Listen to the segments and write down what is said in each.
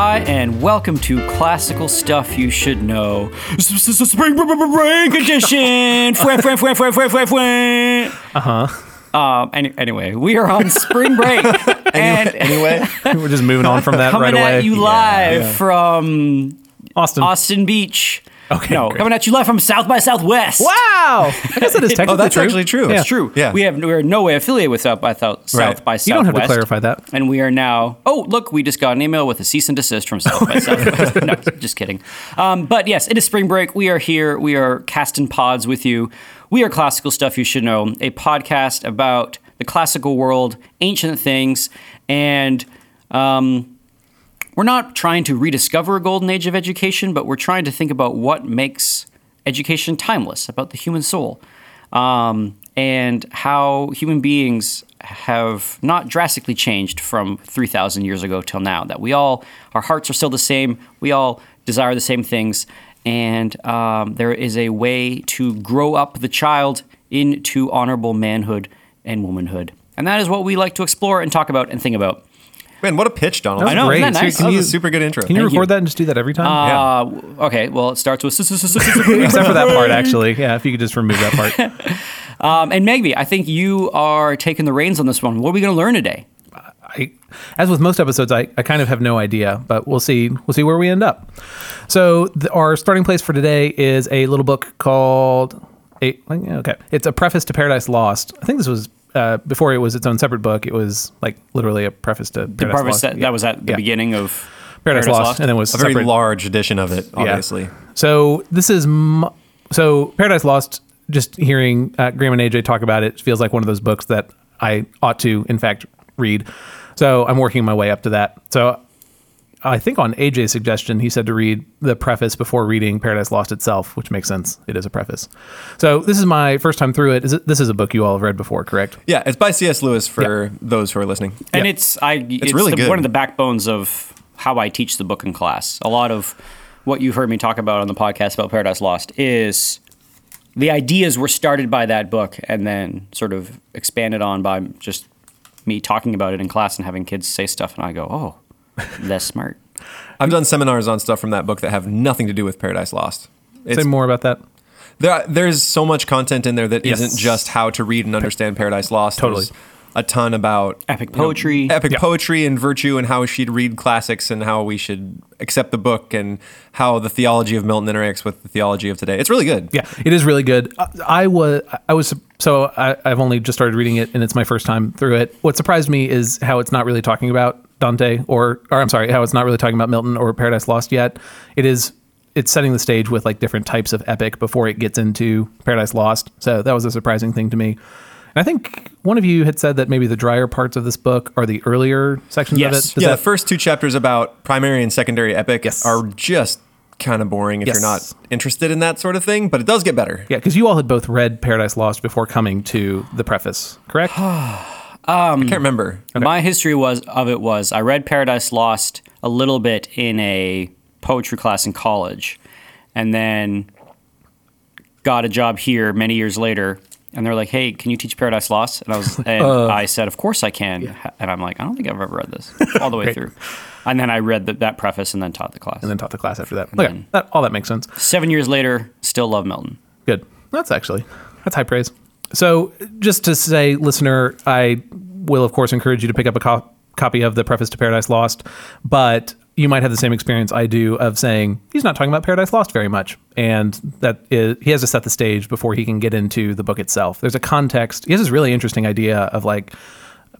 Hi, and welcome to Classical Stuff You Should Know. Spring Break Edition! Uh huh. Um, any, anyway, we are on spring break. and Anyway, We're just moving on from that coming right away. at you live from Austin. Austin Beach. Okay, No, great. coming at you live from South by Southwest. Wow! I guess that is technically oh, that's true. actually true. Yeah. It's true. Yeah. We have we're in no way affiliated with South by South, South by Southwest. You don't have to clarify that. And we are now. Oh, look, we just got an email with a cease and desist from South by Southwest. no, just kidding. Um, but yes, it is spring break. We are here. We are casting pods with you. We are classical stuff you should know. A podcast about the classical world, ancient things, and. Um, we're not trying to rediscover a golden age of education, but we're trying to think about what makes education timeless, about the human soul, um, and how human beings have not drastically changed from 3,000 years ago till now. That we all, our hearts are still the same, we all desire the same things, and um, there is a way to grow up the child into honorable manhood and womanhood. And that is what we like to explore and talk about and think about. Man, what a pitch, Donald. I know, great. isn't that nice? Can That was you, a super good intro. can you Thank record you. that and just do that every time? Uh, okay, well, it starts with. Except for that part, actually. Yeah, if you could just remove that part. Um, and Megby, I think you are taking the reins on this one. What are we going to learn today? I, as with most episodes, I, I kind of have no idea, but we'll see. We'll see where we end up. So the, our starting place for today is a little book called. A, okay, it's a preface to Paradise Lost. I think this was uh, before it was its own separate book. It was like literally a preface to Paradise preface Lost. that, Yeah. that was at the Yeah. beginning of Paradise, Lost, and then was a very large edition of it, Yeah. obviously. So this is m- so Paradise Lost. Just hearing uh, Graham and AJ talk about it feels like one of those books that I ought to, in fact, read. So I'm working my way up to that. So I think on AJ's suggestion, he said to read the preface before reading Paradise Lost itself, which makes sense. It is a preface. So this is my first time through it. Is it this is a book you all have read before, correct? Yeah, it's by C.S. Lewis for those who are listening. and Yeah. it's I it's, really the- good. one of the backbones of how I teach the book in class. A lot of what you've heard me talk about on the podcast about Paradise Lost is the ideas were started by that book and then sort of expanded on by just me talking about it in class and having kids say stuff and I go, "Oh, that's smart." I've done seminars on stuff from that book that have nothing to do with Paradise Lost. It's, Say more about that. there, there's so much content in there that Yes. not just how to read and understand Paradise Lost. Totally. There's a ton about Epic you know, poetry. epic poetry and virtue, and how she'd read classics, and how we should accept the book, and how the theology of Milton interacts with the theology of today. It's really good. Yeah, it is really good. I, I was I was so I, I've only just started reading it and it's my first time through it. What surprised me is how it's not really talking about Dante or or I'm sorry, how it's not really talking about Milton or Paradise Lost yet. It is it's setting the stage with like different types of epic before it gets into Paradise Lost. So that was a surprising thing to me. And I think one of you had said that maybe the drier parts of this book are the earlier sections Yes. of it. Does yeah, that- the first two chapters about primary and secondary epic Yes. are just kind of boring if Yes. you're not interested in that sort of thing, but it does get better. yeah, because you all had both read Paradise Lost before coming to the preface, correct? Um, I can't remember. My history was of it was I read Paradise Lost a little bit in a poetry class in college, and then got a job here many years later. And they're like, "Hey, can you teach Paradise Lost?" And I was, and Uh. I said, "Of course I can." And I'm like, "I don't think I've ever read this all the way through." And then I read the, that preface and then taught the class. and then taught the class after that. Okay, then- that, all that makes sense. Seven years later, still love Milton. Good. That's actually that's high praise. So, just to say, listener, I will of course encourage you to pick up a co- copy of the preface to Paradise Lost, but you might have the same experience I do of saying he's not talking about Paradise Lost very much, and that is, he has to set the stage before he can get into the book itself. There's a context. He has this really interesting idea of like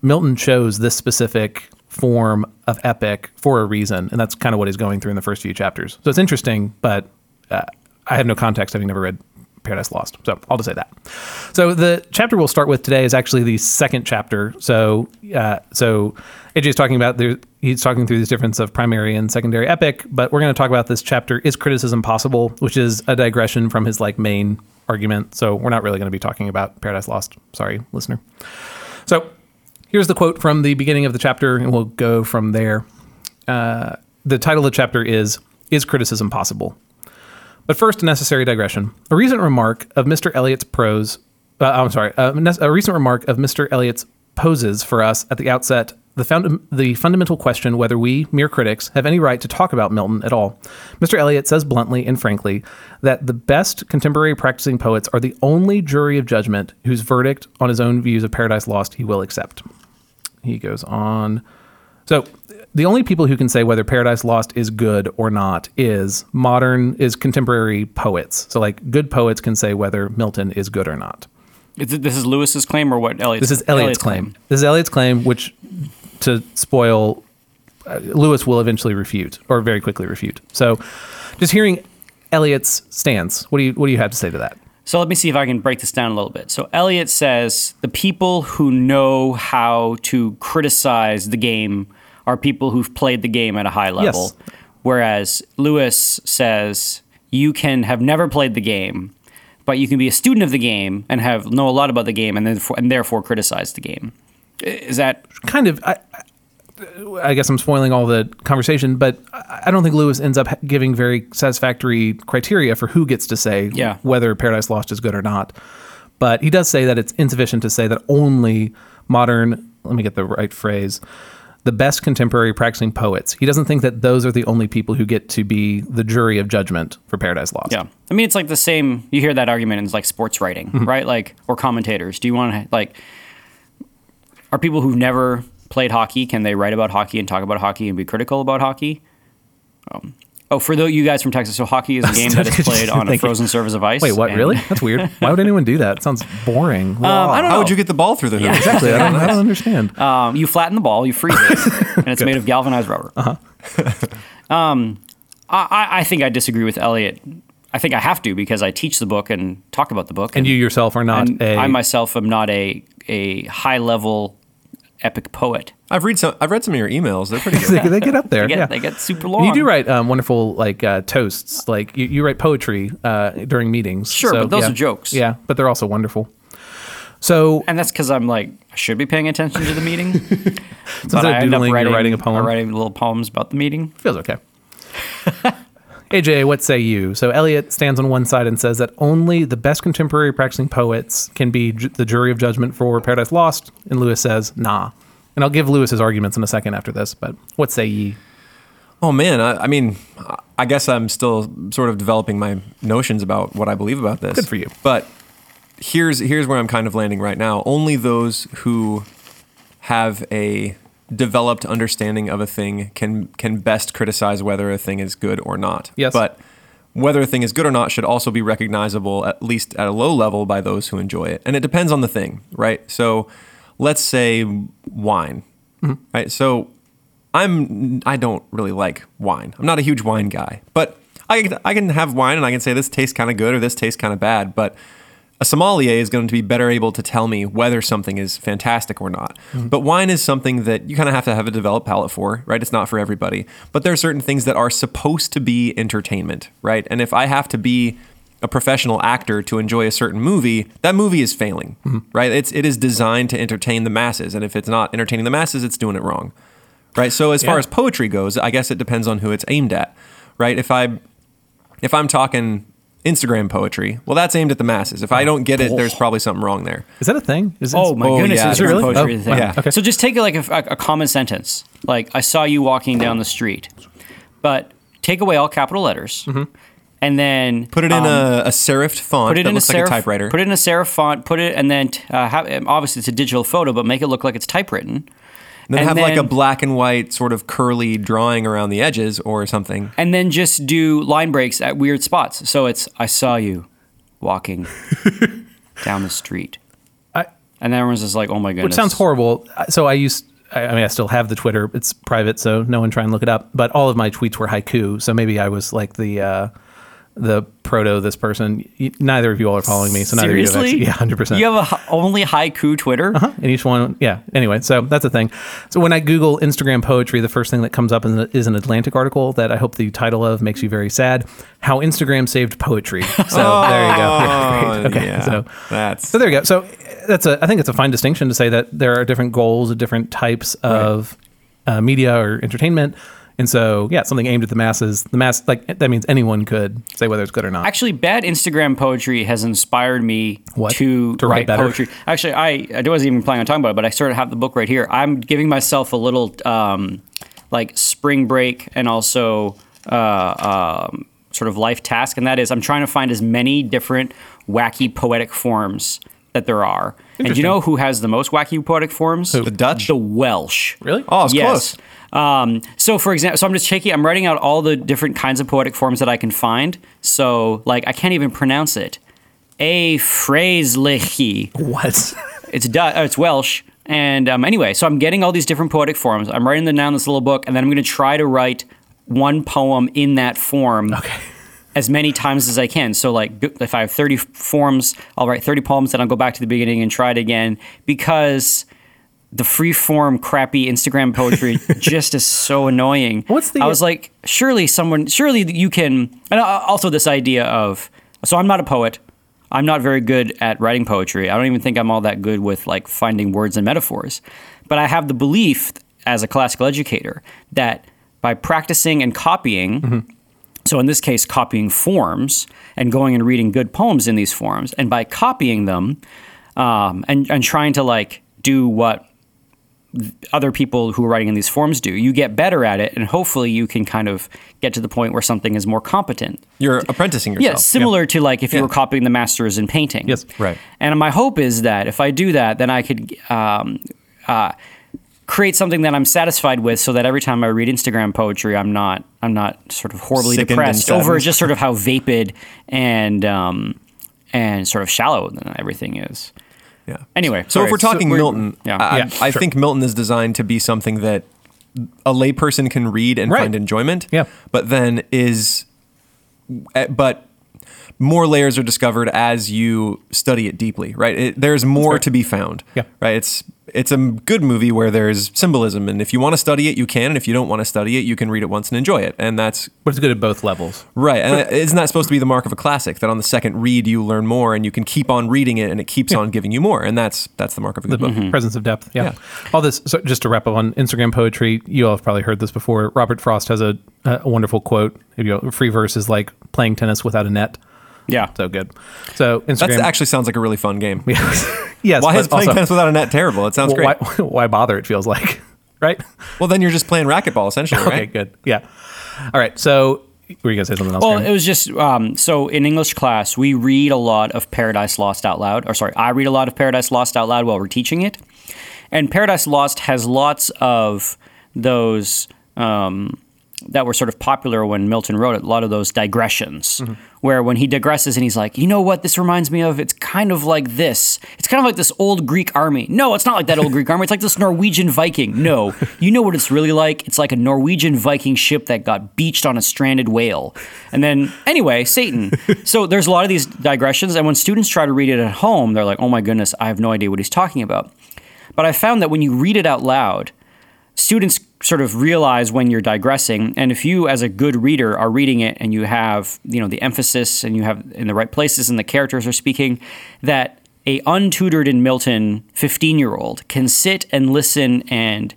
Milton chose this specific form of epic for a reason, and that's kind of what he's going through in the first few chapters. So it's interesting, but uh, I have no context having never read Paradise Lost. So I'll just say that. So the chapter we'll start with today is actually the second chapter. So uh, so AJ is talking about there. He's talking through this difference of primary and secondary epic, but we're going to talk about this chapter: is criticism possible, which is a digression from his like main argument. So we're not really going to be talking about Paradise Lost. Sorry, listener. So here's the quote from the beginning of the chapter, and we'll go from there. Uh, the title of the chapter is Is Criticism Possible? But first, a necessary digression. A recent remark of Mr. Eliot's prose, uh, I'm sorry, a, ne- a recent remark of Mr. Eliot's poses for us at the outset the, found, the fundamental question whether we, mere critics, have any right to talk about Milton at all. Mr. Eliot says bluntly and frankly that the best contemporary practicing poets are the only jury of judgment whose verdict on his own views of Paradise Lost he will accept. He goes on. So the only people who can say whether Paradise Lost is good or not is modern is contemporary poets. So like good poets can say whether Milton is good or not. Is it- this is Lewis's claim or what Eliot's This is Eliot's, claim. This is Eliot's claim, which to spoil, uh, Lewis will eventually refute or very quickly refute. So, just hearing Eliot's stance, what do you what do you have to say to that? So let me see if I can break this down a little bit. So Eliot says the people who know how to criticize the game are people who've played the game at a high level. Yes. Whereas Lewis says you can have never played the game, but you can be a student of the game and have know a lot about the game and therefore, and therefore criticize the game. Is that Kind of. I, I- guess I'm spoiling all the conversation, but I I don't think Lewis ends up giving very satisfactory criteria for who gets to say Yeah. whether Paradise Lost is good or not. But he does say that it's insufficient to say that only modern, let me get the right phrase, the best contemporary practicing poets. He doesn't think that those are the only people who get to be the jury of judgment for Paradise Lost. Yeah. I mean, it's like the same. You hear that argument in like sports writing, right? Like, or commentators. Do you want to, like, are people who've never played hockey, can they write about hockey and talk about hockey and be critical about hockey? Um, oh, for the, you guys from Texas, so hockey is a game that is played on a Thank you. frozen surface of ice. Wait, what? Really? That's weird. Why would anyone do that? It sounds boring. Um, I don't know. How would you get the ball through the hoop? exactly. I don't, I don't understand. Um, you flatten the ball, you freeze it, and it's made of galvanized rubber. Uh-huh. um, I, I- I think I disagree with Eliot. I think I have to because I teach the book and talk about the book. and you yourself are not and a. I myself am not a a high level epic poet. I've read some. I've read some of your emails. They're pretty they, good. they get up there. They get yeah. they get super long. You do write um, wonderful like uh, toasts. Like you, you write poetry uh, during meetings. Sure, So, but those yeah. are jokes. Yeah, but they're also wonderful. So and that's because I'm like I should be paying attention to the meeting. but I of end up writing, you're writing a poem. writing little poems about the meeting. feels okay. AJ, what say you? So Eliot stands on one side and says that only the best contemporary practicing poets can be ju- the jury of judgment for Paradise Lost, and Lewis says nah. And I'll give Lewis his arguments in a second after this. But what say ye? Oh man, I, I mean, I guess I'm still sort of developing my notions about what I believe about this. Good for you. But here's here's where I'm kind of landing right now. Only those who have a developed understanding of a thing can can best criticize whether a thing is good or not. Yes. But whether a thing is good or not should also be recognizable at least at a low level by those who enjoy it. And it depends on the thing, right? So let's say wine. Mm-hmm. Right? So I'm I don't really like wine. I'm not a huge wine guy, but I I can have wine and I can say this tastes kind of good or this tastes kind of bad. But a sommelier is going to be better able to tell me whether something is fantastic or not. Mm-hmm. But wine is something that you kind of have to have a developed palate for, right? It's not for everybody. But there are certain things that are supposed to be entertainment, right? And if I have to be a professional actor to enjoy a certain movie, that movie is failing, mm-hmm. right? It's it is designed to entertain the masses, and if it's not entertaining the masses, it's doing it wrong, right? So as far as poetry goes, I guess it depends on who it's aimed at, right? If I if I'm talking Instagram poetry, well, that's aimed at the masses. If I don't get it, there's probably something wrong there. Is that a thing? Is Oh my Oh, goodness! yeah. Is Is it really? poetry Oh, thing. wow. Okay. So just take like a, a, a common sentence, like I saw you walking down the street, but take away all capital letters, and then Put it in um, a, a serifed font put it that in looks a like serif, a typewriter. Put it in a serif font. Put it and then uh, have, obviously it's a digital photo, but make it look like it's typewritten. Then and have like a black and white sort of curly drawing around the edges or something. and then just do line breaks at weird spots. So it's I saw you walking down the street, I, and then everyone's just like, "Oh my goodness!" which sounds horrible. So I used. I I mean, I still have the Twitter. It's private, so no one try and look it up. But all of my tweets were haiku, so maybe I was like the uh, the proto. This person. Neither of you all are following me, so neither of you have Seriously? actually. Yeah, hundred percent. You have a only haiku Twitter. Uh and each one, yeah. Anyway, so that's a thing. So when I Google Instagram poetry, the first thing that comes up is an, is an Atlantic article that I hope the title of makes you very sad. How Instagram saved poetry. So there you go. Yeah, Oh. Okay, yeah. so that's so there you go. So that's a. I think it's a fine distinction to say that there are different goals, of different types of uh, media or entertainment. And so, yeah, something aimed at the masses. The mass, like that means anyone could say whether it's good or not. Actually, bad Instagram poetry has inspired me What? to, To write better? poetry. Actually, I, I wasn't even planning on talking about it, but I sort of have the book right here. I'm giving myself a little um, like spring break and also uh, um, sort of life task, and that is I'm trying to find as many different wacky poetic forms that there are. And you know who has the most wacky poetic forms? The Dutch? The Welsh. Really? Oh, it's yes. close. Um, so, for example, so I'm just checking. I'm writing out all the different kinds of poetic forms that I can find. So, like, I can't even pronounce it. A phraselichi. what? It's Du- uh, it's Welsh. And um, anyway, so I'm getting all these different poetic forms. I'm writing them down in this little book, and then I'm going to try to write one poem in that form Okay. As many times as I can. So, like, if I have 30 forms, I'll write 30 poems, then I'll go back to the beginning and try it again because the free form, crappy Instagram poetry just is so annoying. What's the- I was like, surely someone, surely you can. And uh, also, this idea of so I'm not a poet. I'm not very good at writing poetry. I don't even think I'm all that good with like finding words and metaphors. But I have the belief as a classical educator that by practicing and copying, so in this case, copying forms and going and reading good poems in these forms, and by copying them um, and and trying to like do what other people who are writing in these forms do, you get better at it, and hopefully you can kind of get to the point where something is more competent. You're apprenticing Yeah, yourself. similar to like if you Yeah. were copying the masters in painting. Yes. Right. And my hope is that if I do that, then I could um, uh, create something that I'm satisfied with, so that every time I read Instagram poetry, I'm not I'm not sort of horribly Sickened and depressed over just sort of how vapid and um, and sort of shallow everything is. Yeah. Anyway, So sorry. if we're talking we're- Milton, yeah. I, Yeah, I sure. think Milton is designed to be something that a layperson can read and Right. find enjoyment. Yeah. But then is, eh, but more layers are discovered as you study it deeply, right? It, there's more fair. to be found. Yeah. Right. It's it's a good movie where there's symbolism, and if you want to study it, you can, and if you don't want to study it, you can read it once and enjoy it, and that's But it's good at both levels. Right, and isn't that supposed to be the mark of a classic? That on the second read you learn more, and you can keep on reading it, and it keeps on giving you more, and that's that's the mark of a good book. Mhm. Presence of depth. Yeah. Yeah. All this, so just to wrap up on Instagram poetry, you all have probably heard this before. Robert Frost has a, a wonderful quote. You know, free verse is like playing tennis without a net. Yeah. So good. So Instagram. That actually sounds like a really fun game. yes. Why is playing also- tennis without a net terrible? It sounds well, great. why, why bother? It feels like, right? Well, then you're just playing racquetball essentially, Okay, right? good. Yeah. All right. So were you gonna say something else? Well, Graham? it was just um, so in English class we read a lot of Paradise Lost out loud. Or sorry, I read a lot of Paradise Lost out loud while we're teaching it. And Paradise Lost has lots of those um, that were sort of popular when Milton wrote it. A lot of those digressions, mm-hmm. where when he digresses and he's like, you know what, this reminds me of. It's kind of like this. It's kind of like this old Greek army. No, it's not like that old Greek army. It's like this Norwegian Viking. No, you know what it's really like. It's like a Norwegian Viking ship that got beached on a stranded whale. And then anyway, Satan. so there's a lot of these digressions, and when students try to read it at home, they're like, oh my goodness, I have no idea what he's talking about. But I found that when you read it out loud, students sort of realize when you're digressing. And if you as a good reader are reading it and you have you know the emphasis and you have in the right places and the characters are speaking that a untutored in milton 15 year old can sit and listen and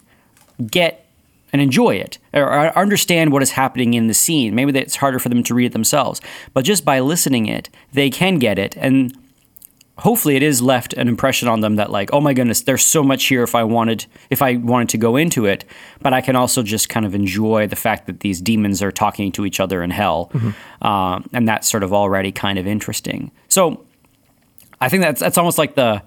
get and enjoy it or understand what is happening in the scene. Maybe it's harder for them to read it themselves but just by listening it they can get it. And hopefully it is left an impression on them that like oh my goodness there's so much here if i wanted if i wanted to go into it. But i can also just kind of enjoy the fact that these demons are talking to each other in hell um, and that's sort of already kind of interesting. So i think that's that's almost like the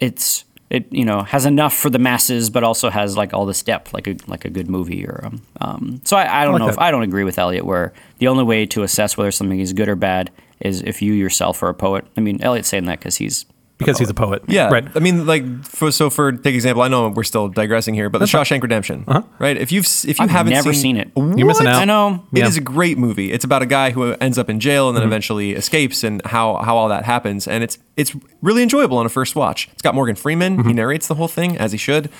it's it you know has enough for the masses but also has like all this depth like a like a good movie or um, um so I, I don't like know if. I don't agree with Eliot where the only way to assess whether something is good or bad is if you yourself are a poet I mean Eliot's saying that because he's because he's a poet. Yeah, Right. I mean, like, for, so for take example, I know we're still digressing here, but the Shawshank Redemption, uh-huh. right? If you've if you I've haven't never seen, seen it. You're missing out. I know It Yeah. is a great movie. It's about a guy who ends up in jail and then mm-hmm. eventually escapes, and how how all that happens. And it's it's really enjoyable on a first watch. It's got Morgan Freeman. He mm-hmm. narrates the whole thing as he should.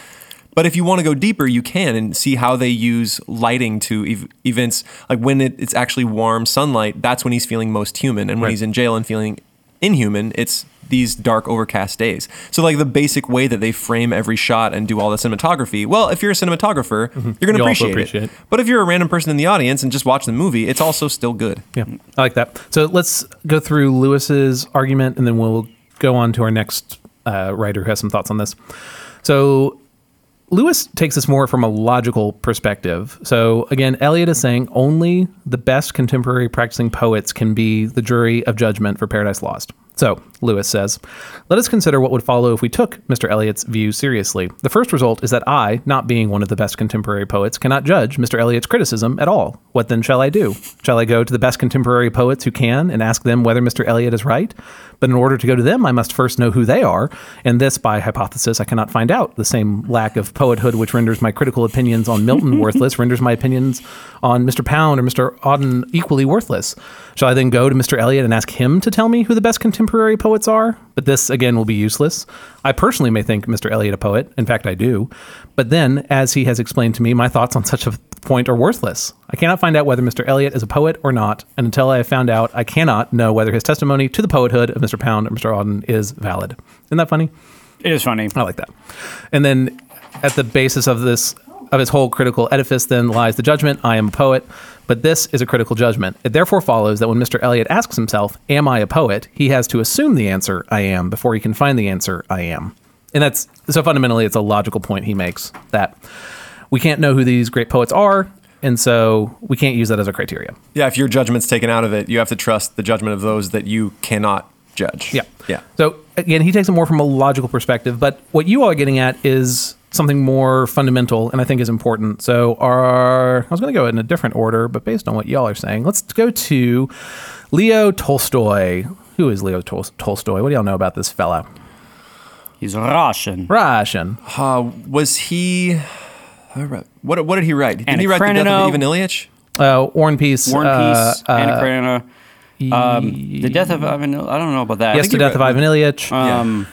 But if you want to go deeper, you can and see how they use lighting to ev- events. Like when it, it's actually warm sunlight, that's when he's feeling most human. And when Right. he's in jail and feeling inhuman, it's these dark overcast days. So like the basic way that they frame every shot and do all the cinematography. Well, if you're a cinematographer, you're going to appreciate, appreciate it. it. But if you're a random person in the audience and just watch the movie, it's also still good. Yeah, I like that. So let's go through Lewis's argument, and then we'll go on to our next uh, writer who has some thoughts on this. So Lewis takes this more from a logical perspective. So again, Eliot is saying only the best contemporary practicing poets can be the jury of judgment for Paradise Lost. So, Lewis says, let us consider what would follow if we took Mr. Eliot's view seriously. The first result is that I, not being one of the best contemporary poets, cannot judge Mr. Eliot's criticism at all. What then shall I do? Shall I go to the best contemporary poets who can and ask them whether Mr. Eliot is right? But in order to go to them, I must first know who they are, and this, by hypothesis, I cannot find out. The same lack of poethood which renders my critical opinions on Milton worthless renders my opinions on Mr. Pound or Mr. Auden equally worthless. Shall I then go to Mr. Eliot and ask him to tell me who the best contemporary poets are? But this, again, will be useless. I personally may think Mr. Eliot a poet. In fact, I do. But then, as he has explained to me, my thoughts on such a point are worthless. I cannot find out whether Mr. Eliot is a poet or not, and until I have found out, I cannot know whether his testimony to the poethood of Mr. Pound or Mr. Auden is valid. Isn't that funny? It is funny. I like that. And then at the basis of this of his whole critical edifice then lies the judgment, I am a poet. But this is a critical judgment. It therefore follows that when Mr. Eliot asks himself, Am I a poet? he has to assume the answer I am before he can find the answer I am. And that's so fundamentally it's a logical point he makes that we can't know who these great poets are, and so we can't use that as a criteria. Yeah, if your judgment's taken out of it, you have to trust the judgment of those that you cannot judge. Yeah. Yeah. So again, he takes it more from a logical perspective, but what you all are getting at is something more fundamental and I think is important. So our I was going to go in a different order, but based on what y'all are saying, let's go to Leo Tolstoy. Who is Leo Tol- Tolstoy? What do y'all know about this fella? He's Russian. Russian. Uh, was he? What, what did he write? Did Anna he write the death of Ivan Ilyich? Uh, War and Peace. War and uh, Peace, Anna Karenina. Um, the death of Ivan. I don't know about that. yes, think the he death of Ivan Ilyich. Um,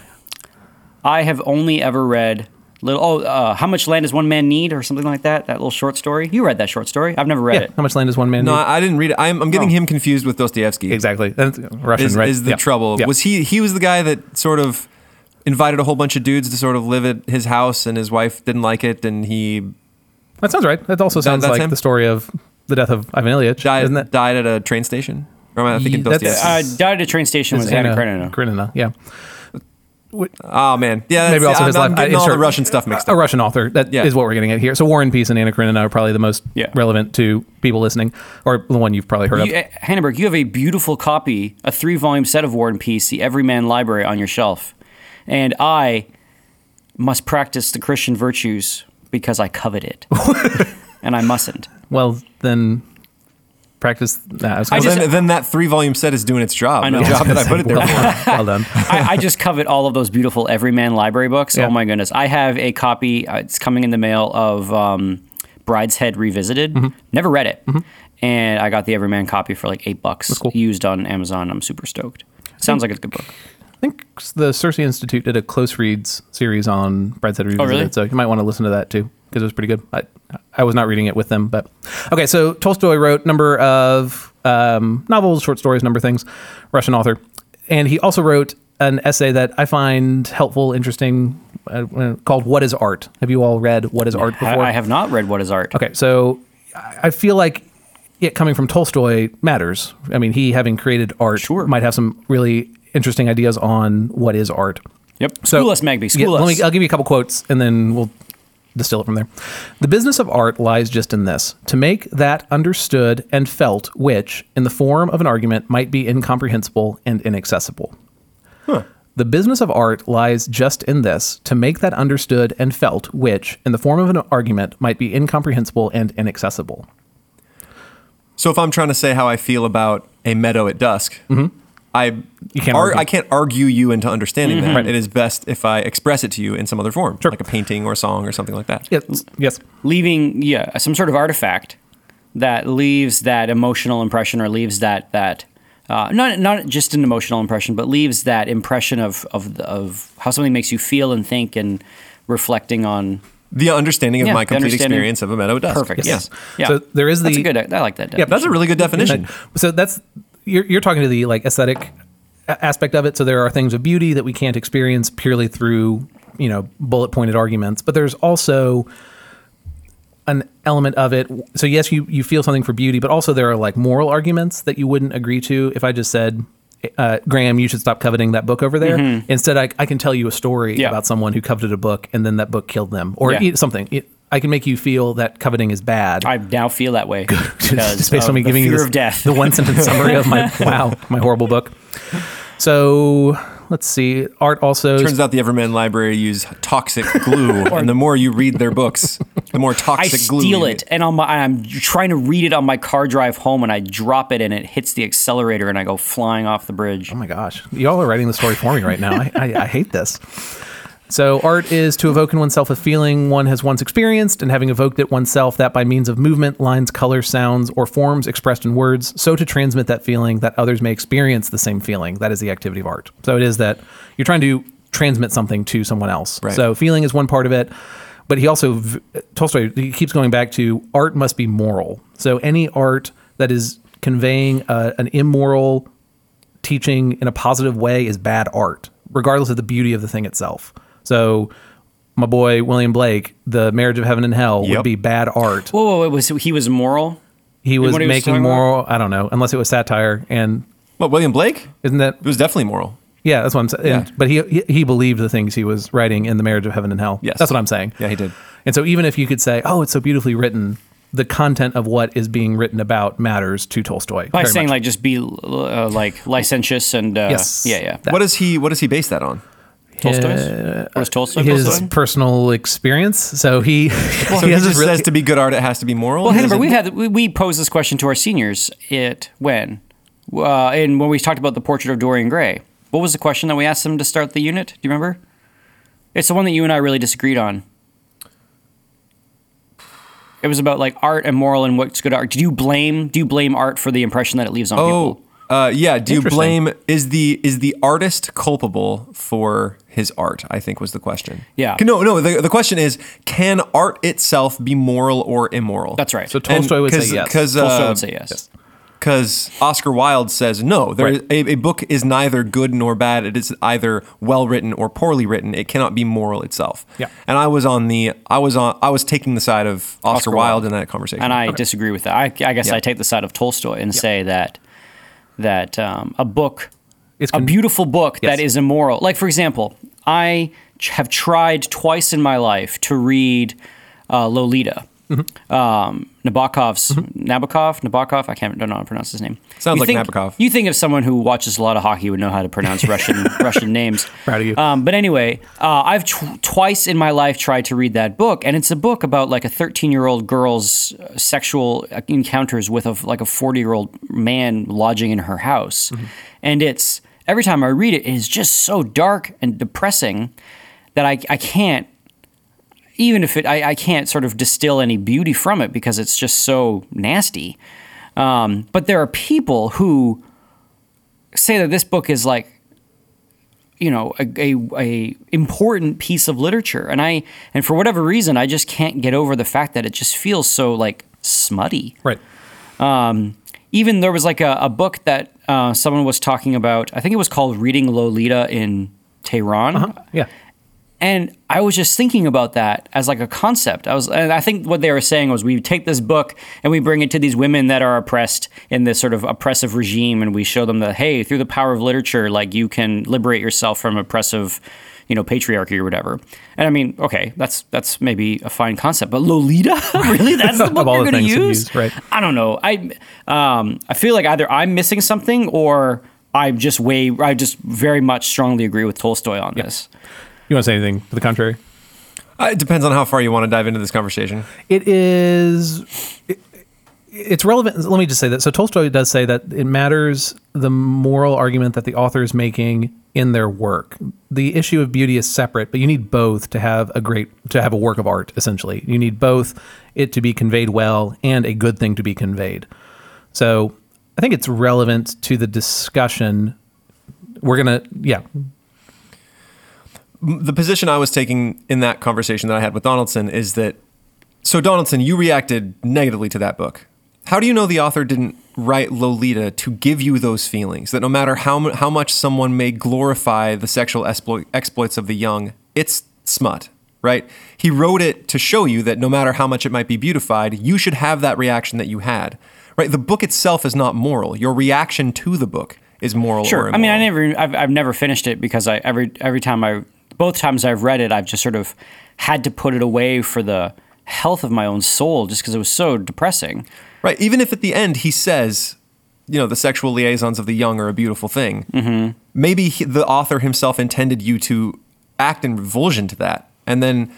I have only ever read little. Oh, uh, how much land does one man need, or something like that? That little short story. You read that short story? I've never read yeah. it. How much land does one man No, need? I I didn't read it. I'm, I'm getting Oh. him confused with Dostoevsky. Exactly. That's Russian, Is, right? is the Yeah. trouble? Yeah. Was he? He was the guy that sort of invited a whole bunch of dudes to sort of live at his house, and his wife didn't like it, and he That sounds right. That also sounds that's like him? the story of the death of Ivan Ilyich, died isn't that? died at a train station. Or am I thinking Ye- that's- Dostoevsky? Uh, died at a train station was It's Anna Anna Karenina. Karenina, yeah. Oh man, yeah. Maybe also I'm, his I'm life. getting uh, all the Russian stuff mixed up. A. Russian author. That is Yeah. what we're getting at here. So War and Peace and Anna Karenina are probably the most Yeah. relevant to people listening, or the one you've probably heard You, of. uh, Hannenberg, you have a beautiful copy, a three-volume set of War and Peace, the Everyman Library, on your shelf, and I must practice the Christian virtues because I covet it, and I mustn't. Well, then practice. Nah, I was I gonna just- then, then that three volume set is doing its job. I know. The job that I put it there for. well done. I, I just covet all of those beautiful Everyman library books. Yeah. Oh my goodness! I have a copy. Uh, it's coming in the mail of um, Brideshead Revisited. Mm-hmm. Never read it, and I got the Everyman copy for like eight bucks cool. used on Amazon. I'm super stoked. Sounds like it's a good book. I think the CiRCE Institute did a close reads series on Brideshead Revisited, Oh, really? so you might want to listen to that too because it was pretty good. I, I was not reading it with them, but okay. So Tolstoy wrote number of um, novels, short stories, number of things. Russian author, and he also wrote an essay that I find helpful, interesting, uh, called "What Is Art." Have you all read "What Is Art" before? I have not read What Is Art. Okay, so I feel like it coming from Tolstoy matters. I mean, he having created art Sure. might have some really interesting ideas on what is art. Yep. So, School us, Magby. yeah, School let me, I'll give you a couple quotes and then we'll distill it from there. The business of art lies just in this to make that understood and felt which, in the form of an argument, might be incomprehensible and inaccessible. The business of art lies just in this to make that understood and felt which, in the form of an argument, might be incomprehensible and inaccessible. So if I'm trying to say how I feel about a meadow at dusk, mm-hmm. I Mm-hmm. You can't ar- argue. I can't argue you into understanding that. Right. It is best if I express it to you in some other form, Sure. like a painting or a song or something like that. Yes. Yes. leaving yeah some sort of artifact that leaves that emotional impression or leaves that that uh, not not just an emotional impression but leaves that impression of of of how something makes you feel and think and reflecting on The understanding of Yeah, my complete experience of a meadow at dusk. perfect yes, yeah So there is that's the- a good I like that Yeah, that's a really good definition. So that's you're you're talking to the like aesthetic aspect of it. So there are things of beauty that we can't experience purely through, you know, bullet pointed arguments. But there's also an element of it. So yes, you you feel something for beauty, but also there are like moral arguments that you wouldn't agree to if I just said. Uh, Graham, you should stop coveting that book over there. Instead, I, I can tell you a story Mm-hmm. Yeah. about someone who coveted a book and then that book killed them, or Yeah. something. It, I can make you feel that coveting is bad. I now feel that way because Just based on me the giving you this- of death. the one sentence summary of my wow, my horrible book. So let's see. Art also Turns out the Everyman Library use toxic glue, and the more you read their books, the more I toxic glue. steal you it, and on my, I'm trying to read it on my car drive home, and I drop it, and it hits the accelerator, and I go flying off the bridge. Oh my gosh, y'all are writing the story for me right now. I, I, I hate this. So, art is to evoke in oneself a feeling one has once experienced, and having evoked it oneself, that by means of movement, lines, color, sounds, or forms expressed in words, so to transmit that feeling that others may experience the same feeling. That is the activity of art. So, it is that you're trying to transmit something to someone else. Right. So, feeling is one part of it. But he also, Tolstoy, he keeps going back to art must be moral. So, any art that is conveying uh, an immoral teaching in a positive way is bad art, regardless of the beauty of the thing itself. So, my boy William Blake, The Marriage of Heaven and Hell, would be bad art. Whoa, whoa, whoa, was he was moral? He was what he was making about? moral. I don't know, unless it was satire. And What William Blake? isn't that? It was definitely moral. Yeah, that's what I'm saying. Yeah. But he, he he believed the things he was writing in The Marriage of Heaven and Hell. Yes. that's what I'm saying. Yeah, he did. And so, even if you could say, "Oh, it's so beautifully written," the content of what is being written about matters to Tolstoy. By very saying much. like just be uh, like licentious and uh, Yes. yeah, yeah. That- What does he? What does he base that on? Tolstoy's? what is Tolstoy? his Tolstoy? personal experience. So he, So he he has just really, says to be good art, it has to be moral. Well, He Hindenburg, doesn't- we had we, we posed this question to our seniors. It when, uh, and when we talked about the portrait of Dorian Gray. What was the question that we asked them to start the unit? Do you remember? It's the one that you and I really disagreed on. It was about like art and moral and what's good art. Do you blame? Do you blame art for the impression that it leaves on Oh, people? Uh, yeah. Do you blame is the is the artist culpable for his art? I think was the question. Yeah. No, no. The, the question is, can art itself be moral or immoral? That's right. So Tolstoy would say yes. Because Tolstoy would say yes. because Oscar Wilde says no. There, Right. a, a book is neither good nor bad. It is either well written or poorly written. It cannot be moral itself. Yeah. And I was on the I was on I was taking the side of Oscar, Oscar Wilde, Wilde. in that conversation. And I disagree with that. I, I guess Yeah. I take the side of Tolstoy and say that that um, a book, It's a beautiful book that Yes. is immoral. Like for example, I ch- have tried twice in my life to read uh, Lolita. Mm-hmm. Um, Nabokov's Nabokov, Nabokov. I can't don't know how to pronounce his name. Sounds You like think- Nabokov. You think of someone who watches a lot of hockey would know how to pronounce Russian Russian names. Proud of you. Um, but anyway, uh, I've tw- twice in my life tried to read that book, and it's a book about like a 13 year old girl's sexual encounters with a like a 40 year old man lodging in her house, and it's every time I read it, it is just so dark and depressing that I I can't. Even if it, I, I can't sort of distill any beauty from it because it's just so nasty. Um, but there are people who say that this book is like you know a, a, a important piece of literature and i and for whatever reason i just can't get over the fact that it just feels so like smutty right. um, even there was like a, a book that uh, someone was talking about i think it was called reading lolita in tehran Yeah. And I was just thinking about that as like a concept. I was, and I think what they were saying was we take this book and we bring it to these women that are oppressed in this sort of oppressive regime, and we show them that hey, through the power of literature, like you can liberate yourself from oppressive, you know, patriarchy or whatever. And I mean, okay, that's that's maybe a fine concept, but Lolita, really, that's the book you're going to use? use, right. I don't know. I um, I feel like either I'm missing something or. I just way I just very much strongly agree with Tolstoy on this. You want to say anything to the contrary? Uh, it depends on how far you want to dive into this conversation. It is. It, it's relevant. Let me just say that. So Tolstoy does say that it matters the moral argument that the author is making in their work. The issue of beauty is separate, but you need both to have a great to have a work of art. Essentially, you need both it to be conveyed well and a good thing to be conveyed. So I think it's relevant to the discussion. We're gonna, yeah, the position I was taking in that conversation that I had with Donaldson is that so Donaldson, you reacted negatively to that book. how do you know the author didn't write Lolita to give you those feelings? That no matter how how much someone may glorify the sexual exploit, exploits of the young, it's smut, right? He wrote it to show you that no matter how much it might be beautified, you should have that reaction that you had, right? The book itself is not moral. Your reaction to the book is moral. Sure. Or I mean, I never, I've, I've never finished it because I every every time I, both times I've read it, I've just sort of had to put it away for the health of my own soul, just because it was so depressing. Right. Even if at the end he says, you know, the sexual liaisons of the young are a beautiful thing, mm-hmm. maybe he, the author himself intended you to act in revulsion to that and then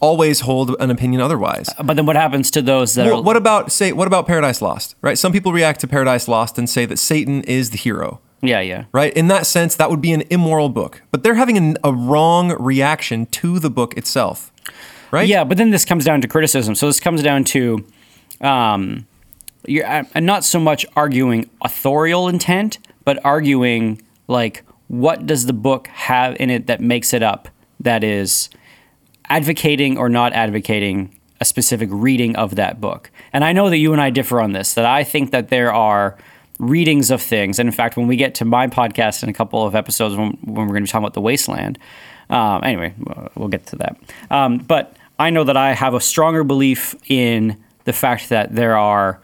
always hold an opinion otherwise. But then what happens to those that Well, are? what about say what about Paradise Lost? Right? Some people react to Paradise Lost and say that Satan is the hero. Yeah, yeah. Right? In that sense, that would be an immoral book. But they're having an, a wrong reaction to the book itself. Right? Yeah, but then this comes down to criticism. So this comes down to, um, you're I'm not so much arguing authorial intent, but arguing like what does the book have in it that makes it up that is advocating or not advocating a specific reading of that book. And I know that you and I differ on this. That I think that there are readings of things, and in fact, when we get to my podcast in a couple of episodes, when, when we're going to be talking about the wasteland. Um, anyway, we'll get to that. Um, but I know that I have a stronger belief in the fact that there are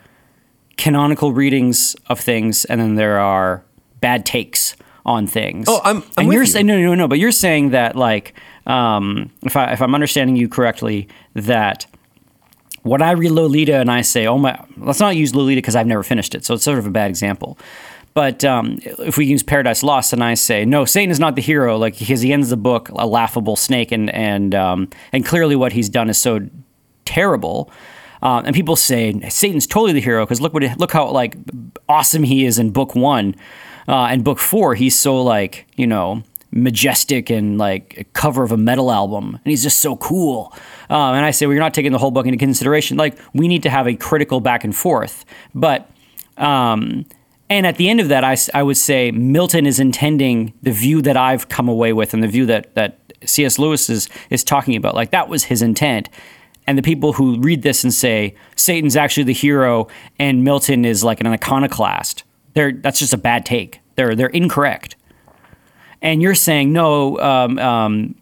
canonical readings of things, and then there are bad takes on things. Oh, I'm- I'm and you're you. saying no, no, no. But you're saying that like, um, if I if I'm understanding you correctly, that when I read Lolita and I say, "Oh my," let's not use Lolita because I've never finished it, so it's sort of a bad example. But um, if we use Paradise Lost and I say, "No, Satan is not the hero," like because he ends the book a laughable snake, and and um, and clearly what he's done is so terrible. Um, and people say Satan's totally the hero because look what look how like awesome he is in book one, uh, and book four he's so like you know majestic and like a cover of a metal album, and he's just so cool. Um, and I say, well, you're not taking the whole book into consideration. Like we need to have a critical back and forth, but. Um, and at the end of that, I would say Milton is intending the view that I've come away with and the view that, that C.S. Lewis is, is talking about. Like, that was his intent. And the people who read this and say Satan's actually the hero and Milton is like an iconoclast, they're, that's just a bad take. They're, they're incorrect. And you're saying, no, um, um,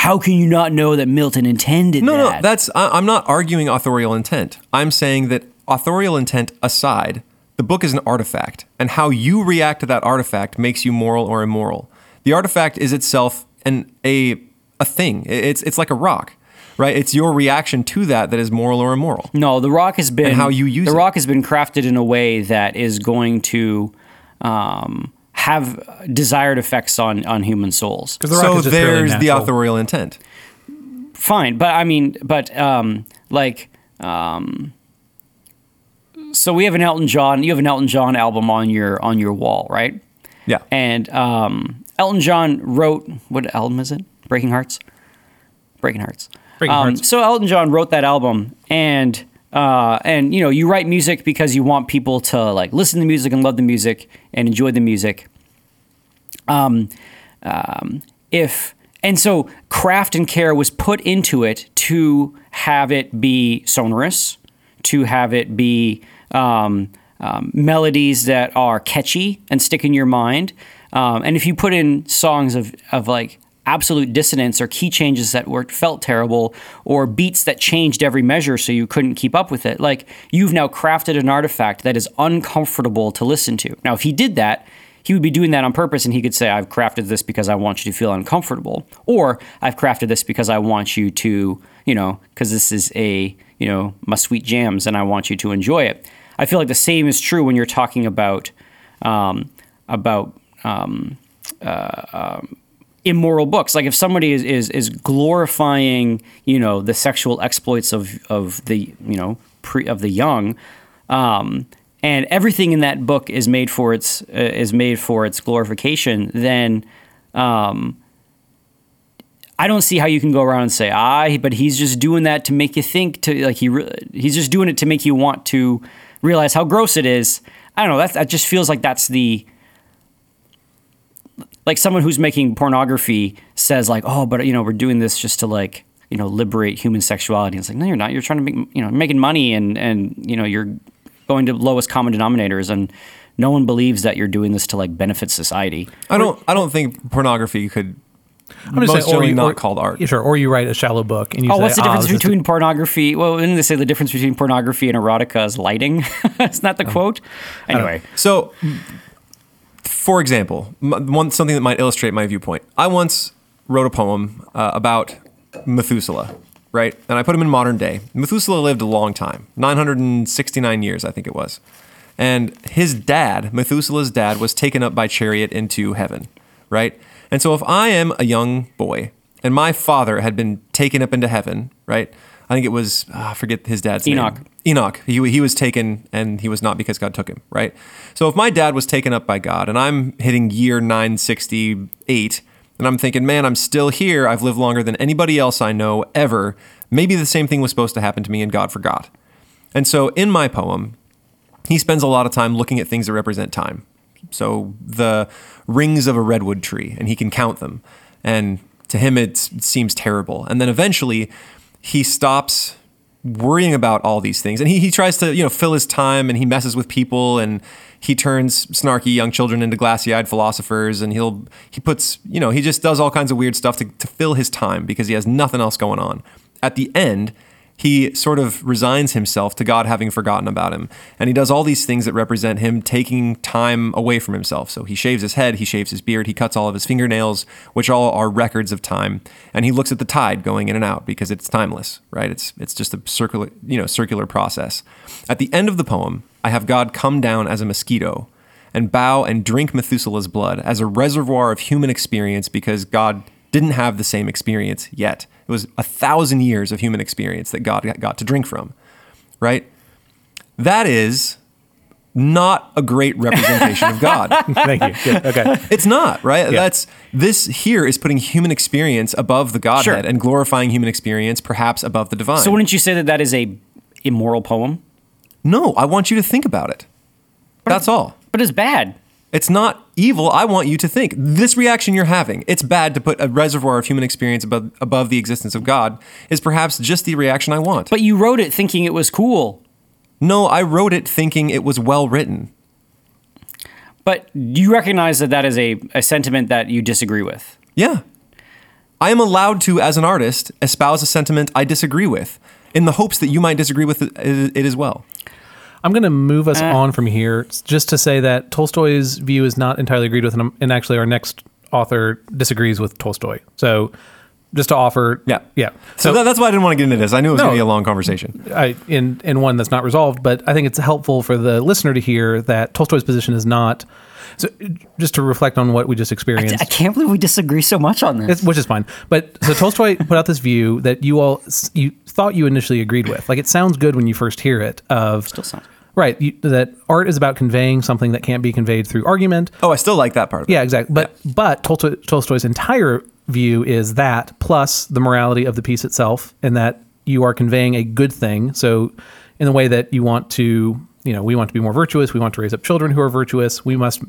how can you not know that Milton intended No, that? no, no, that's I, I'm not arguing authorial intent. I'm saying that authorial intent aside, the book is an artifact, and how you react to that artifact makes you moral or immoral. The artifact is itself an a a thing. It's it's like a rock, right? It's your reaction to that that is moral or immoral. No, the rock has been And how you use the it. rock has been crafted in a way that is going to um, have desired effects on on human souls. The so is just there's the authorial intent. Fine, but I mean, but um, like, um, so we have an Elton John. You have an Elton John album on your on your wall, right? Yeah. And um, Elton John wrote what album is it? Breaking Hearts. Breaking Hearts. Breaking Um, Hearts. So Elton John wrote that album, and uh, and you know you write music because you want people to like listen to music and love the music and enjoy the music. Um, um, if and so craft and care was put into it to have it be sonorous, to have it be um, um, melodies that are catchy and stick in your mind. Um, and if you put in songs of, of like absolute dissonance or key changes that were felt terrible or beats that changed every measure so you couldn't keep up with it, like you've now crafted an artifact that is uncomfortable to listen to. Now, if he did that, he would be doing that on purpose and he could say, I've crafted this because I want you to feel uncomfortable. Or I've crafted this because I want you to, you know, because this is a, you know, my sweet jams and I want you to enjoy it. I feel like the same is true when you're talking about, um, about, um, uh, um, immoral books. Like if somebody is, is, is glorifying, you know, the sexual exploits of, of the, you know, pre, of the young, um, and everything in that book is made for its uh, is made for its glorification, then um, I don't see how you can go around and say ah, but he's just doing that to make you think to like he re- he's just doing it to make you want to realize how gross it is. I don't know. That that just feels like that's the like someone who's making pornography says like oh, but you know we're doing this just to like you know liberate human sexuality. It's like no, you're not. You're trying to make you know making money and and you know you're going to lowest common denominators, and no one believes that you're doing this to like benefit society. I don't. I don't think pornography could. I'm just most saying, or you- not or- called art. Sure, or you write a shallow book and you Oh, say, what's the "Ah, difference this between pornography? Well, didn't they say the difference between pornography and erotica is lighting? Isn't that the quote? Anyway, So, for example, one something that might illustrate my viewpoint. I once wrote a poem uh, about Methuselah, right? And I put him in modern day. Methuselah lived a long time, 969 years, I think it was. And his dad, Methuselah's dad, was taken up by chariot into heaven, right? And so if I am a young boy and my father had been taken up into heaven, right? I think it was, ah, I forget his dad's Enoch. name. Enoch. He, he was taken and he was not because God took him, right? So if my dad was taken up by God and I'm hitting year 968 and I'm thinking, man, I'm still here. I've lived longer than anybody else I know ever. Maybe the same thing was supposed to happen to me and God forgot. And so in my poem, he spends a lot of time looking at things that represent time. So the rings of a redwood tree, and he can count them. And to him, it seems terrible. And then eventually, he stops worrying about all these things, and he, he tries to you know fill his time, and he messes with people, and he turns snarky young children into glassy-eyed philosophers, and he'll he puts you know he just does all kinds of weird stuff to, to fill his time because he has nothing else going on. At the end, he sort of resigns himself to God having forgotten about him. And he does all these things that represent him taking time away from himself. So he shaves his head, he shaves his beard, he cuts all of his fingernails, which all are records of time. And he looks at the tide going in and out because it's timeless, right? It's it's just a circular, you know, circular process. At the end of the poem, I have God come down as a mosquito and bow and drink Methuselah's blood as a reservoir of human experience because God didn't have the same experience yet. It was a thousand years of human experience that God got to drink from, right? That is not a great representation of God. Thank you. Good. Okay. It's not, right? That's this here is putting human experience above the Godhead Sure. and glorifying human experience perhaps above the divine. so wouldn't you say that that is a immoral poem? No, I want you to think about it. That's all. But it's bad. It's not evil. I want you to think. This reaction you're having, it's bad to put a reservoir of human experience above, above the existence of God, is perhaps just the reaction I want. But you wrote it thinking it was cool. no, I wrote it thinking it was well written. But you recognize that that is a, a sentiment that you disagree with. Yeah. I am allowed to, as an artist, espouse a sentiment I disagree with in the hopes that you might disagree with it, it as well. I'm going to move us uh. on from here just to say that Tolstoy's view is not entirely agreed with, and, um, and actually our next author disagrees with Tolstoy. So just to offer, Yeah. yeah. So, that, that's why I didn't want to get into this. I knew it was No. going to be a long conversation. I, in in one that's not resolved, but I think it's helpful for the listener to hear that Tolstoy's position is not. So just to reflect on what we just experienced, I can't believe we disagree so much on this. Which is fine. But so Tolstoy put out this view that you all you thought you initially agreed with. Like it sounds good when you first hear it. Of Still sounds right you, that art is about conveying something that can't be conveyed through argument. Oh, I still like that part of. Yeah, exactly. But but Tolstoy, Tolstoy's entire view is that plus the morality of the piece itself, and that you are conveying a good thing. So in the way that you want to, you know, we want to be more virtuous. We want to raise up children who are virtuous. We must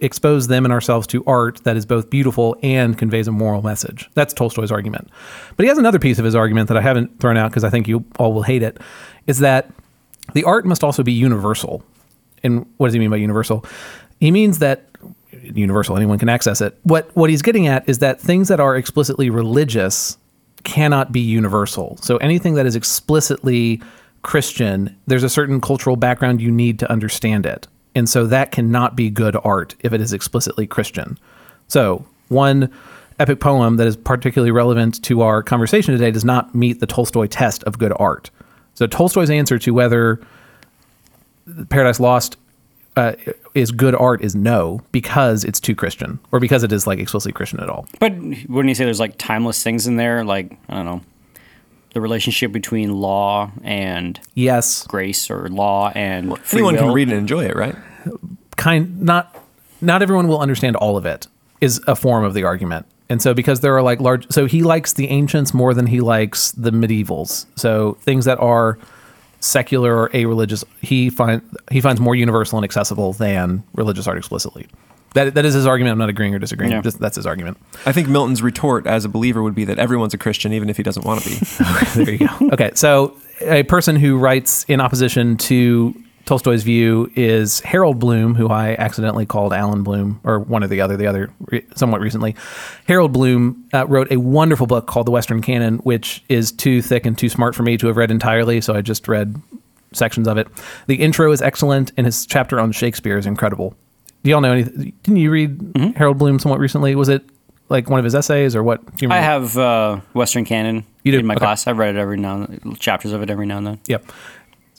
expose them and ourselves to art that is both beautiful and conveys a moral message. That's Tolstoy's argument. But he has another piece of his argument that I haven't thrown out because I think you all will hate it, is that the art must also be universal. And what does he mean by universal? He means that universal, anyone can access it. What what he's getting at is that things that are explicitly religious cannot be universal. So anything that is explicitly Christian, there's a certain cultural background you need to understand it. And so that cannot be good art if it is explicitly Christian. So, one epic poem that is particularly relevant to our conversation today does not meet the Tolstoy test of good art. So, Tolstoy's answer to whether Paradise Lost uh, is good art is no, because it's too Christian, or because it is like explicitly Christian at all. But wouldn't you say there's like timeless things in there? Like, I don't know, the relationship between law and Yes, grace or law and free Anyone will? can read and enjoy it, right? kind not not everyone will understand all of it is a form of the argument. And so because there are like large so he likes the ancients more than he likes the medievals. So things that are secular or a religious he find he finds more universal and accessible than religious art explicitly. That that is his argument. I'm not agreeing or disagreeing. Yeah. Just, that's his argument. I think Milton's retort as a believer would be that everyone's a Christian, even if he doesn't want to be. there you go. Okay, so a person who writes in opposition to Tolstoy's view is Harold Bloom, who I accidentally called Allan Bloom, or one or the other, the other re- somewhat recently. Harold Bloom uh, wrote a wonderful book called The Western Canon, which is too thick and too smart for me to have read entirely, so I just read sections of it. The intro is excellent, and his chapter on Shakespeare is incredible. Do y'all know anything? Didn't you read Mm-hmm. Harold Bloom somewhat recently? Was it like one of his essays or what? I have uh, Western Canon You do? in my Okay. class. I've read it every now and then, chapters of it every now and then. Yep.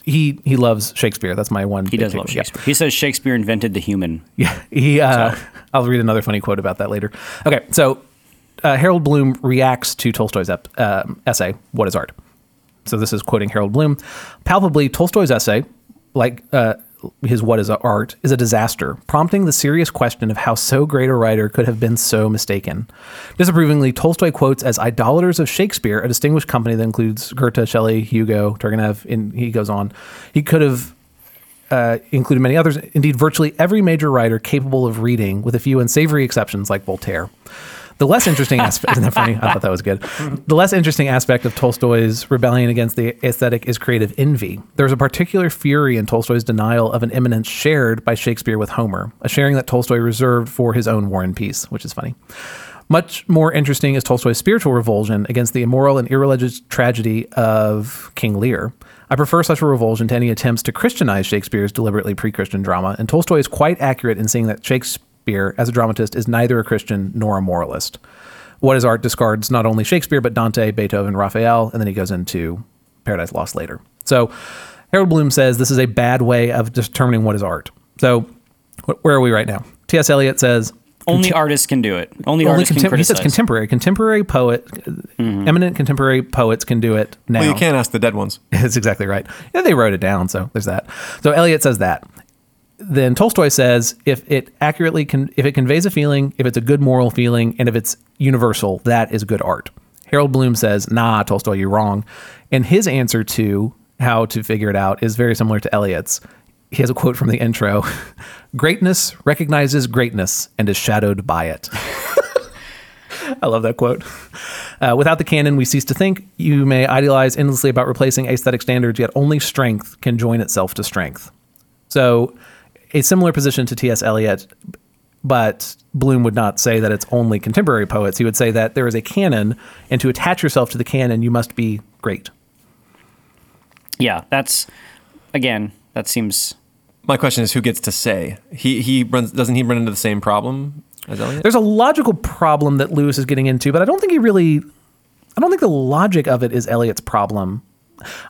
He he loves Shakespeare. That's my one. He does love Shakespeare. He says Shakespeare invented the human. Yeah, he. Uh, So- I'll read another funny quote about that later. Okay, so uh, Harold Bloom reacts to Tolstoy's ep- um essay, "What is Art?" So this is quoting Harold Bloom. Palpably, Tolstoy's essay, like uh, his "What is Art," is a disaster, prompting the serious question of how so great a writer could have been so mistaken. Disapprovingly, Tolstoy quotes as idolaters of Shakespeare a distinguished company that includes Goethe, Shelley, Hugo, Turgenev, and he goes on. He could have uh, included many others. Indeed, virtually every major writer capable of reading, with a few unsavory exceptions like Voltaire. The less interesting aspect, isn't that funny? I thought that was good. The less interesting aspect of Tolstoy's rebellion against the aesthetic is creative envy. There's a particular fury in Tolstoy's denial of an eminence shared by Shakespeare with Homer, a sharing that Tolstoy reserved for his own War and Peace, which is funny. Much more interesting is Tolstoy's spiritual revulsion against the immoral and irreligious tragedy of King Lear. I prefer such a revulsion to any attempts to Christianize Shakespeare's deliberately pre Christian drama, and Tolstoy is quite accurate in saying that Shakespeare, as a dramatist, is neither a Christian nor a moralist. What is art discards not only Shakespeare, but Dante, Beethoven, Raphael, and then he goes into Paradise Lost later. So Harold Bloom says this is a bad way of determining what is art. So where are we right now? T.S. Eliot says Only artists can do it. Only, only artists can contem- he says contemporary contemporary poet mm-hmm. eminent contemporary poets can do it now Well, you can't ask the dead ones. that's exactly right yeah, they wrote it down so there's that so eliot says that then tolstoy says if it accurately if it conveys a feeling if it's a good moral feeling and if it's universal that is good art harold bloom says nah tolstoy you're wrong and his answer to how to figure it out is very similar to eliot's he has a quote from the intro greatness recognizes greatness and is shadowed by it I love that quote. Uh, without the canon, we cease to think. You may idealize endlessly about replacing aesthetic standards, yet only strength can join itself to strength. So, a similar position to T.S. Eliot, but Bloom would not say that it's only contemporary poets. He would say that there is a canon, and to attach yourself to the canon, you must be great. Yeah, that's again. That seems My question is, who gets to say? He he runs. Doesn't he run into the same problem as Eliot? There's a logical problem that Lewis is getting into, but I don't think he really. I don't think the logic of it is Eliot's problem.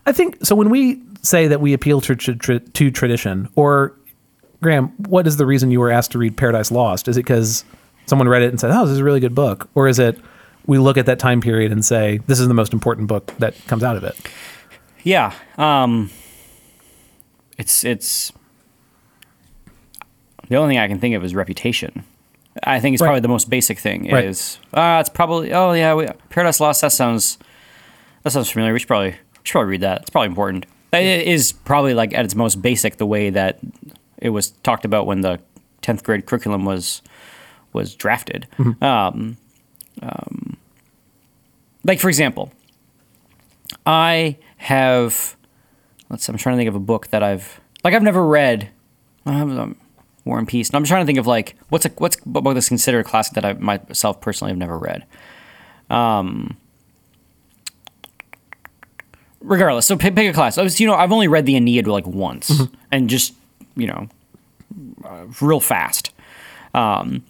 I think so. When we say that we appeal to, to, to tradition, or Graham, what is the reason you were asked to read Paradise Lost? Is it because someone read it and said, "Oh, this is a really good book," or is it we look at that time period and say, "This is the most important book that comes out of it"? yeah. Um, it's it's the only thing I can think of is reputation. I think it's Right. probably the most basic thing. Right. Is uh, it's probably oh yeah, we, Paradise Lost. That sounds that sounds familiar. We should probably we should probably read that. It's probably important. It is probably like at its most basic the way that it was talked about when the tenth grade curriculum was was drafted. Um, um, like for example, I have. Let's. I'm trying to think of a book that I've like. I've never read. I have Um, War and Peace. And I'm trying to think of like what's a what's a book that's considered a classic that I myself personally have never read. Um. Regardless, so pick, pick a class. I was, you know, I've only read the Aeneid like once, and just you know, uh, real fast. Um,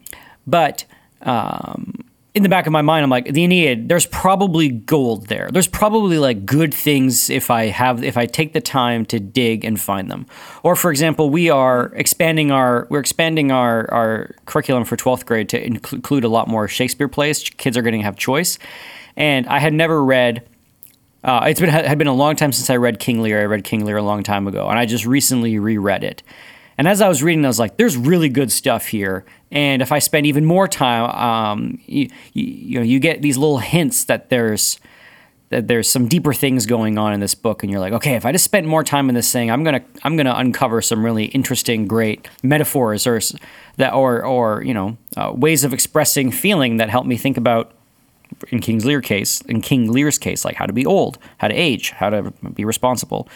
but um, in the back of my mind, I'm like, the Aeneid. There's probably gold there. There's probably like good things if I have if I take the time to dig and find them. Or for example, we are expanding our we're expanding our our curriculum for 12th grade to inclu- include a lot more Shakespeare plays. Kids are going to have choice, and I had never read. Uh, it's been had been a long time since I read King Lear. I read King Lear a long time ago, and I just recently reread it. And as I was reading, I was like, "There's really good stuff here." And if I spend even more time, um, you, you, you know, you get these little hints that there's that there's some deeper things going on in this book, and you're like, "Okay, if I just spent more time in this thing, I'm gonna I'm gonna uncover some really interesting, great metaphors or that or or you know uh, ways of expressing feeling that help me think about in King's Lear case, in King Lear's case, like how to be old, how to age, how to be responsible.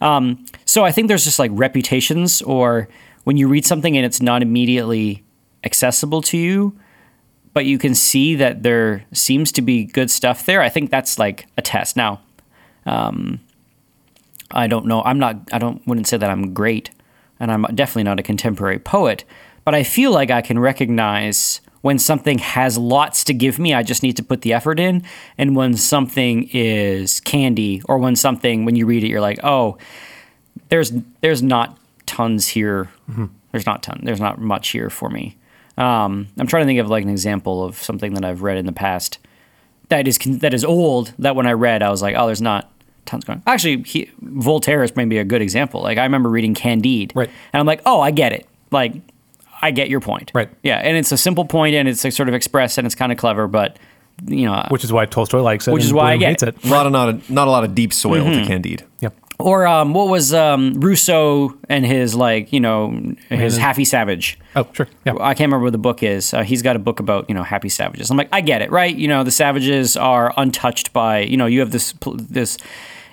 Um, so I think there's just like reputations, or when you read something and it's not immediately accessible to you, but you can see that there seems to be good stuff there. I think that's like a test. Now, um, I don't know. I'm not. I don't. Wouldn't say that I'm great, and I'm definitely not a contemporary poet. But I feel like I can recognize when something has lots to give me. I just need to put the effort in, and when something is candy, or when something when you read it, you're like, oh, there's there's not tons here. Mm-hmm. There's not ton. There's not much here for me. Um, I'm trying to think of like an example of something that I've read in the past that is that is old. That when I read, I was like, oh, there's not tons going. Actually, he, Voltaire is maybe a good example. Like I remember reading Candide, right, and I'm like, oh, I get it. Like I get your point, right? Yeah, and it's a simple point, and it's like sort of expressed, and it's kind of clever, but you know, which is why Tolstoy likes it, which is why I get it. it. A lot of not a, not a lot of deep soil mm-hmm. to Candide. Yep. Or um, what was um, Rousseau and his like you know his Man, Happy Savage? Oh sure, yeah. I can't remember what the book is. Uh, he's got a book about you know happy savages. I'm like I get it, right? You know the savages are untouched by you know you have this this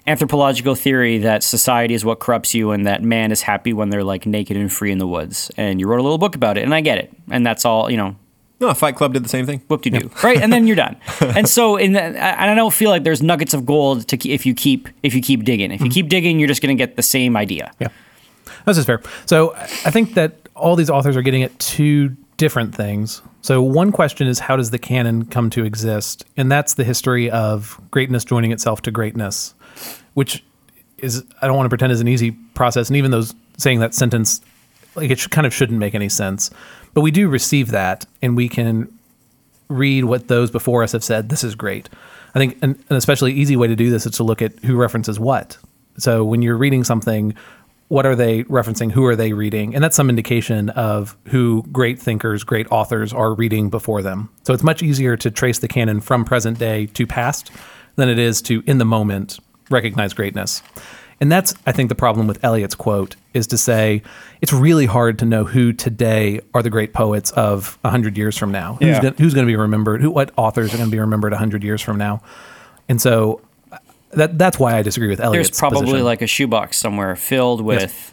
anthropological theory that society is what corrupts you and that man is happy when they're like naked and free in the woods. And you wrote a little book about it, and I get it. And that's all you know. No, Fight Club did the same thing. Whoop de doo, right? And then you're done. and so, in the, and I don't feel like there's nuggets of gold to if you keep if you keep digging. If you mm-hmm. keep digging, you're just going to get the same idea. Yeah, this is fair. So I think that all these authors are getting at two different things. So one question is how does the canon come to exist? And that's the history of greatness joining itself to greatness, which is I don't want to pretend is an easy process. And even those saying that sentence, like it kind of shouldn't make any sense. But we do receive that, and we can read what those before us have said. This is great. I think an, an especially easy way to do this is to look at who references what. So when you're reading something, what are they referencing? Who are they reading? And that's some indication of who great thinkers, great authors are reading before them. So it's much easier to trace the canon from present day to past than it is to, in the moment, recognize greatness. And that's, I think, the problem with Eliot's quote is to say it's really hard to know who today are the great poets of 100 years from now. Yeah. Who's going to be remembered? Who, what authors are going to be remembered 100 years from now? And so that that's why I disagree with Eliot's There's probably position. like a shoebox somewhere filled with yes.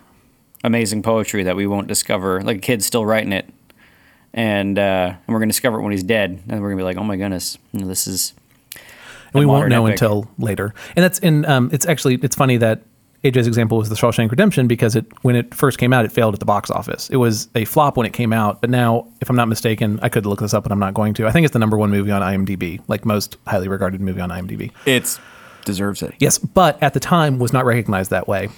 amazing poetry that we won't discover. Like a kid's still writing it. And, uh, and we're going to discover it when he's dead. And we're going to be like, oh my goodness, you know, this is. And we won't know epic. until later. And that's in, um, it's actually, it's funny that AJ's example was The Shawshank Redemption because it when it first came out, it failed at the box office. It was a flop when it came out, but now, if I'm not mistaken, I could look this up, but I'm not going to. I think it's the number one movie on IMDb, like most highly regarded movie on IMDb. It deserves it. Yes, but at the time was not recognized that way.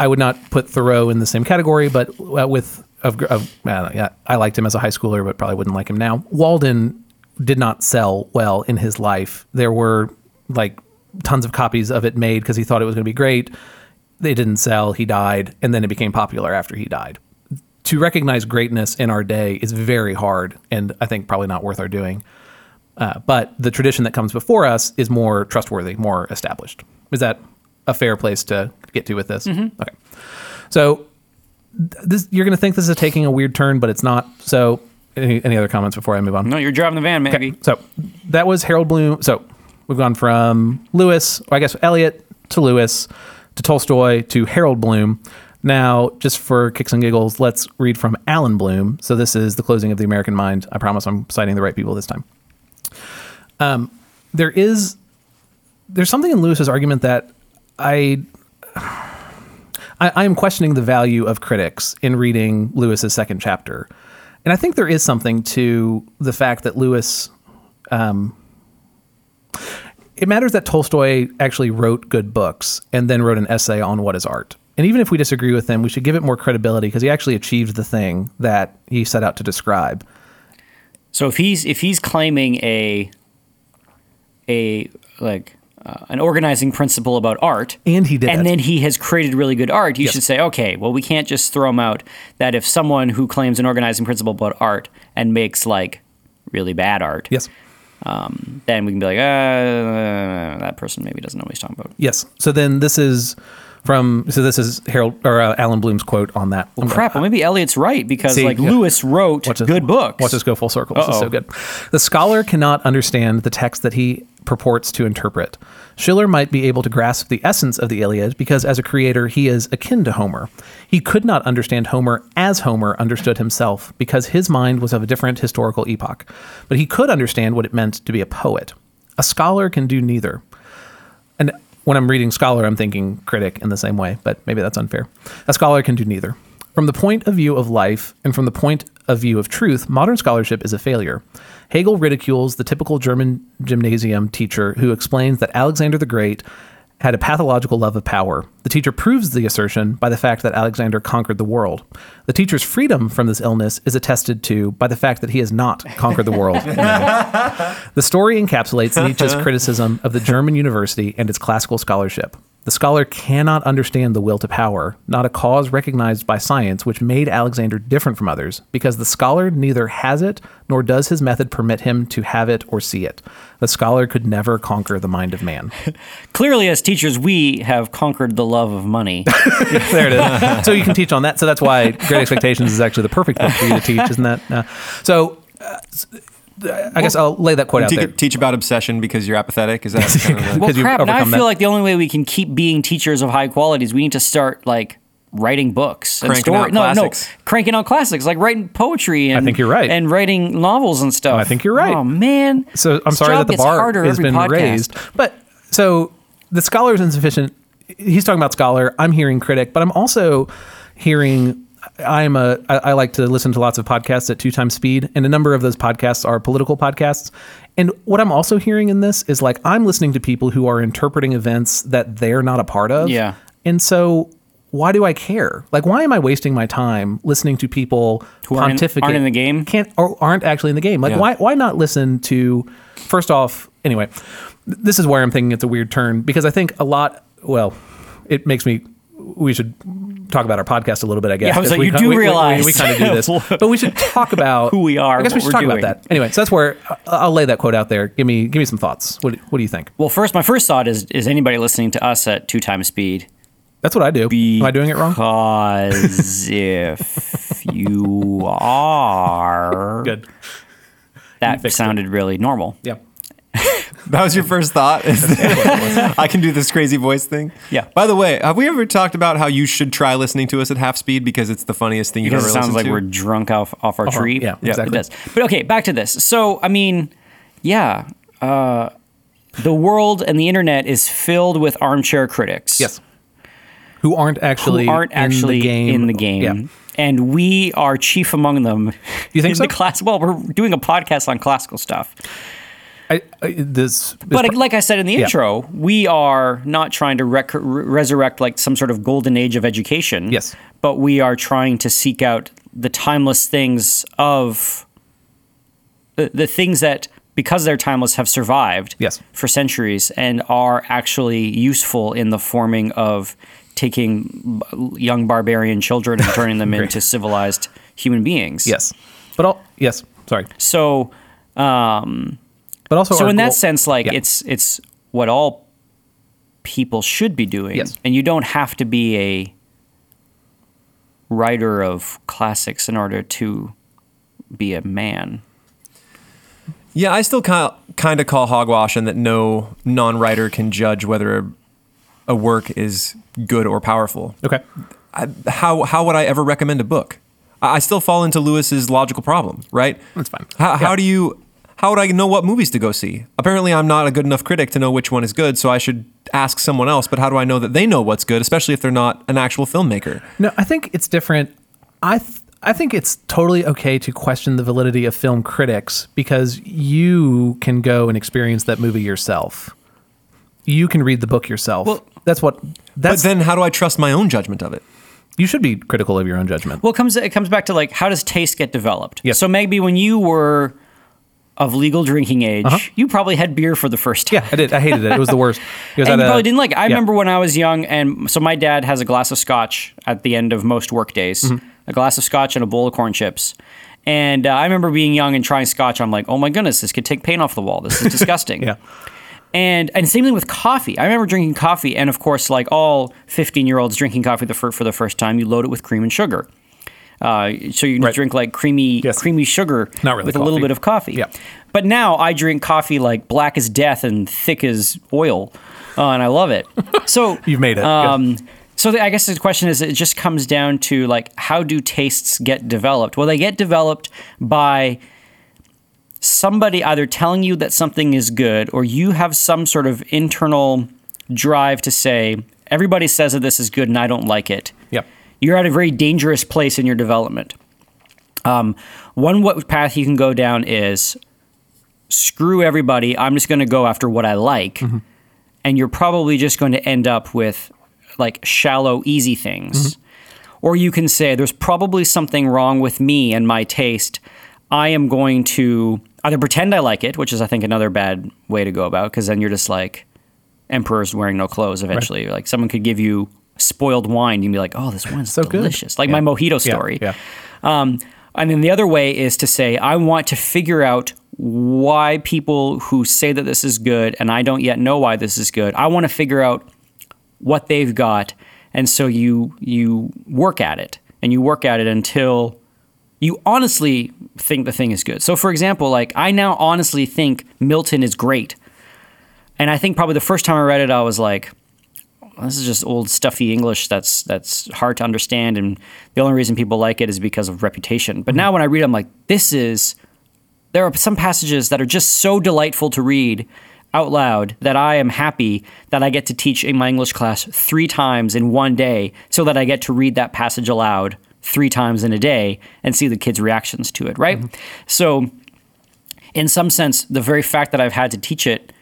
I would not put Thoreau in the same category, but uh, with of, of uh, yeah, I liked him as a high schooler, but probably wouldn't like him now. Walden did not sell well in his life. There were like tons of copies of it made because he thought it was going to be great they didn't sell, he died, and then it became popular after he died. To recognize greatness in our day is very hard, and I think probably not worth our doing. Uh, but the tradition that comes before us is more trustworthy, more established. Is that a fair place to get to with this? Mm-hmm. Okay. So this, you're going to think this is taking a weird turn, but it's not. So any, any other comments before I move on? No, you're driving the van, maybe. Okay. So that was Harold Bloom. So we've gone from Lewis, or I guess Eliot to Lewis to Tolstoy to Harold Bloom. Now, just for kicks and giggles, let's read from Allan Bloom. So this is the closing of the American Mind. I promise I'm citing the right people this time. Um, there is there's something in Lewis's argument that I, I I am questioning the value of critics in reading Lewis's second chapter, and I think there is something to the fact that Lewis. Um, it matters that Tolstoy actually wrote good books and then wrote an essay on what is art. And even if we disagree with him, we should give it more credibility because he actually achieved the thing that he set out to describe. So if he's if he's claiming a a like uh, an organizing principle about art, and he did, and then he has created really good art, you yes. should say, okay, well, we can't just throw him out. That if someone who claims an organizing principle about art and makes like really bad art, yes, um, then we can be like, uh, that person maybe doesn't know what he's talking about. Yes. So then this is From so this is Harold or uh, Allan Bloom's quote on that. Well, crap. Well, maybe Eliot's right because See, like yeah. Lewis wrote Watch good books. Watch this go full circle. This is Uh-oh. so good. The scholar cannot understand the text that he purports to interpret. Schiller might be able to grasp the essence of the Iliad because, as a creator, he is akin to Homer. He could not understand Homer as Homer understood himself because his mind was of a different historical epoch. But he could understand what it meant to be a poet. A scholar can do neither. And when I'm reading scholar, I'm thinking critic in the same way, but maybe that's unfair. A scholar can do neither. From the point of view of life and from the point of view of truth, modern scholarship is a failure. Hegel ridicules the typical German gymnasium teacher who explains that Alexander the Great had a pathological love of power. The teacher proves the assertion by the fact that Alexander conquered the world. The teacher's freedom from this illness is attested to by the fact that he has not conquered the world. The story encapsulates Nietzsche's criticism of the German university and its classical scholarship. The scholar cannot understand the will to power, not a cause recognized by science which made Alexander different from others, because the scholar neither has it nor does his method permit him to have it or see it. The scholar could never conquer the mind of man. Clearly, as teachers, we have conquered the love of money. there it is. So you can teach on that. So that's why Great Expectations is actually the perfect book for you to teach, isn't that? Uh, so uh, I guess I'll lay that quote out Teach, there. teach about obsession because you're apathetic. Is that kind of the, well, Because you've crap. Now I feel that. like the only way we can keep being teachers of high qualities, we need to start like writing books and Cranking story. no, classics. no, cranking out classics, like writing poetry. And, I think you're right. And writing novels and stuff. I think you're right. Oh man. So I'm sorry that the bar harder has been podcast. raised. But so the scholar is insufficient. He's talking about scholar. I'm hearing critic, but I'm also hearing. I'm a. I, I like to listen to lots of podcasts at two times speed, and a number of those podcasts are political podcasts. And what I'm also hearing in this is like I'm listening to people who are interpreting events that they're not a part of. Yeah. And so. Why do I care? Like, why am I wasting my time listening to people Who aren't pontificate? aren't in the game? Can't or aren't actually in the game. Like, Yeah. why why not listen to first off anyway this is where i'm thinking it's a weird turn because i think a lot well it makes me we should talk about our podcast a little bit i guess Yeah, I was like, we you do we, we- realize we, kind of do this. But we should talk about Who we are, i guess we should talk doing. about that. Anyway so that's where i'll lay that quote out there. Give me give me some thoughts. What, do- what do you think? Well, first, my first thought is: is anybody listening to us at two times speed? that's what i do. Am i doing it wrong? Because if you are, good. That fixed it. sounded really normal. yeah that was your first thought? I can do this crazy voice thing. Yeah. By the way, have we ever talked about how you should try listening to us at half speed because it's the funniest thing you've Because ever it sounds like to? we're drunk off off our Uh-huh. tree. Yeah, exactly. It does. But okay, back to this. So, I mean, yeah, uh, the world and the internet is filled with armchair critics. yes who aren't actually who aren't actually in the game, in the game. yeah And we are chief among them. You think in so? The class. Well, we're doing a podcast on classical stuff. I, I, this, this But like I said in the Yeah. intro, we are not trying to rec- resurrect like some sort of golden age of education. Yes. But we are trying to seek out the timeless things of the, the things that, because they're timeless, have survived Yes. for centuries and are actually useful in the forming of taking young barbarian children and turning them into civilized human beings. yes but all yes sorry So, um, but also so our in that sense like Yeah. it's it's what all people should be doing Yes. and you don't have to be a writer of classics in order to be a man Yeah, I still kind of, kind of call hogwash and that no non-writer can judge whether a, a work is good or powerful. okay I, how how would I ever recommend a book? I, I still fall into Lewis's logical problem, right? That's fine. How, Yeah. how do you how would I know what movies to go see? Apparently, I'm not a good enough critic to know which one is good, so I should ask someone else. But how do I know that they know what's good, especially if they're not an actual filmmaker? No, I think it's different. I th- I think it's totally okay to question the validity of film critics because you can go and experience that movie yourself. You can read the book yourself. Well- that's what. But That's then, how do I trust my own judgment of it? you should be critical of your own judgment. well it comes it comes back to like how does taste get developed Yes. so maybe when you were of legal drinking age you probably had beer for the first time Uh-huh. yeah, I did. I hated it. It was the worst. It was and you a- probably didn't like it. I yeah. remember when I was young, and so my dad has a glass of scotch at the end of most work days, Mm-hmm. a glass of scotch and a bowl of corn chips. And uh, I remember being young and trying scotch. I'm like, oh my goodness, this could take paint off the wall. This is disgusting. Yeah. And and same thing with coffee. I remember drinking coffee, and of course, like all 15 year olds drinking coffee the fir- for the first time, you load it with cream and sugar. Uh, so you Right. drink like creamy Yes. creamy sugar really with a little bit of coffee. Yeah. But now I drink coffee like black as death and thick as oil, uh, and I love it. So You've made it. Um, so the, I guess the question is, it just comes down to like, how do tastes get developed? Well, they get developed by somebody either telling you that something is good, or you have some sort of internal drive to say, everybody says that this is good and I don't like it. Yep. You're at a very dangerous place in your development. Um, one what path you can go down is screw everybody. I'm just going to go after what I like, and you're probably just going to end up with like shallow, easy things. Or you can say, there's probably something wrong with me and my taste. I am going to either pretend I like it, which is, I think, another bad way to go about, because then you're just like emperors wearing no clothes eventually. Like someone could give you spoiled wine, you'd be like, oh, this wine's So good. delicious. Like Yeah. my mojito Yeah, story. Yeah. Um, and then the other way is to say, I want to figure out why people who say that this is good and I don't yet know why this is good, I want to figure out what they've got. And so you you work at it and you work at it until you honestly think the thing is good. So for example, like I now honestly think Milton is great. And I think probably the first time I read it I was like this is just old stuffy English that's that's hard to understand, and the only reason people like it is because of reputation. But mm-hmm. now when I read, it, I'm like, this is. There are some passages that are just so delightful to read out loud that I am happy that I get to teach in my English class three times in one day, so that I get to read that passage aloud three times in a day and see the kids' reactions to it. Right. Mm-hmm. So, in some sense, the very fact that I've had to teach it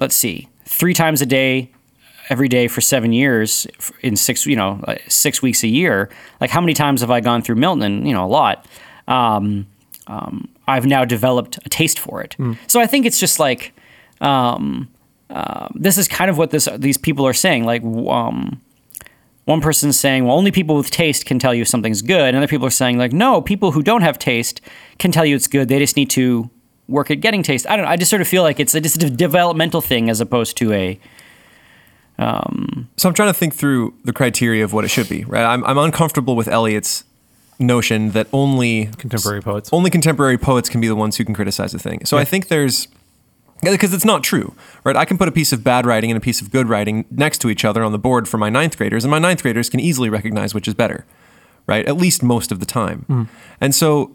let's see, three times a day, every day for seven years in six, you know, six weeks a year. Like how many times have I gone through Milton? You know, a lot. Um, um, I've now developed a taste for it. So I think it's just like um, uh, this is kind of what this these people are saying. Like um, one person's saying, well, only people with taste can tell you something's good. And other people are saying, like, no, people who don't have taste can tell you it's good. They just need to work at getting taste. I don't know. I just sort of feel like it's a, just a developmental thing as opposed to a. So I'm trying to think through the criteria of what it should be, right? I'm, I'm uncomfortable with Eliot's notion that only Contemporary poets. only contemporary poets can be the ones who can criticize a thing. So I think there's because it's not true, right? I can put a piece of bad writing and a piece of good writing next to each other on the board for my ninth graders, and my ninth graders can easily recognize which is better, right? At least most of the time. Hmm. And so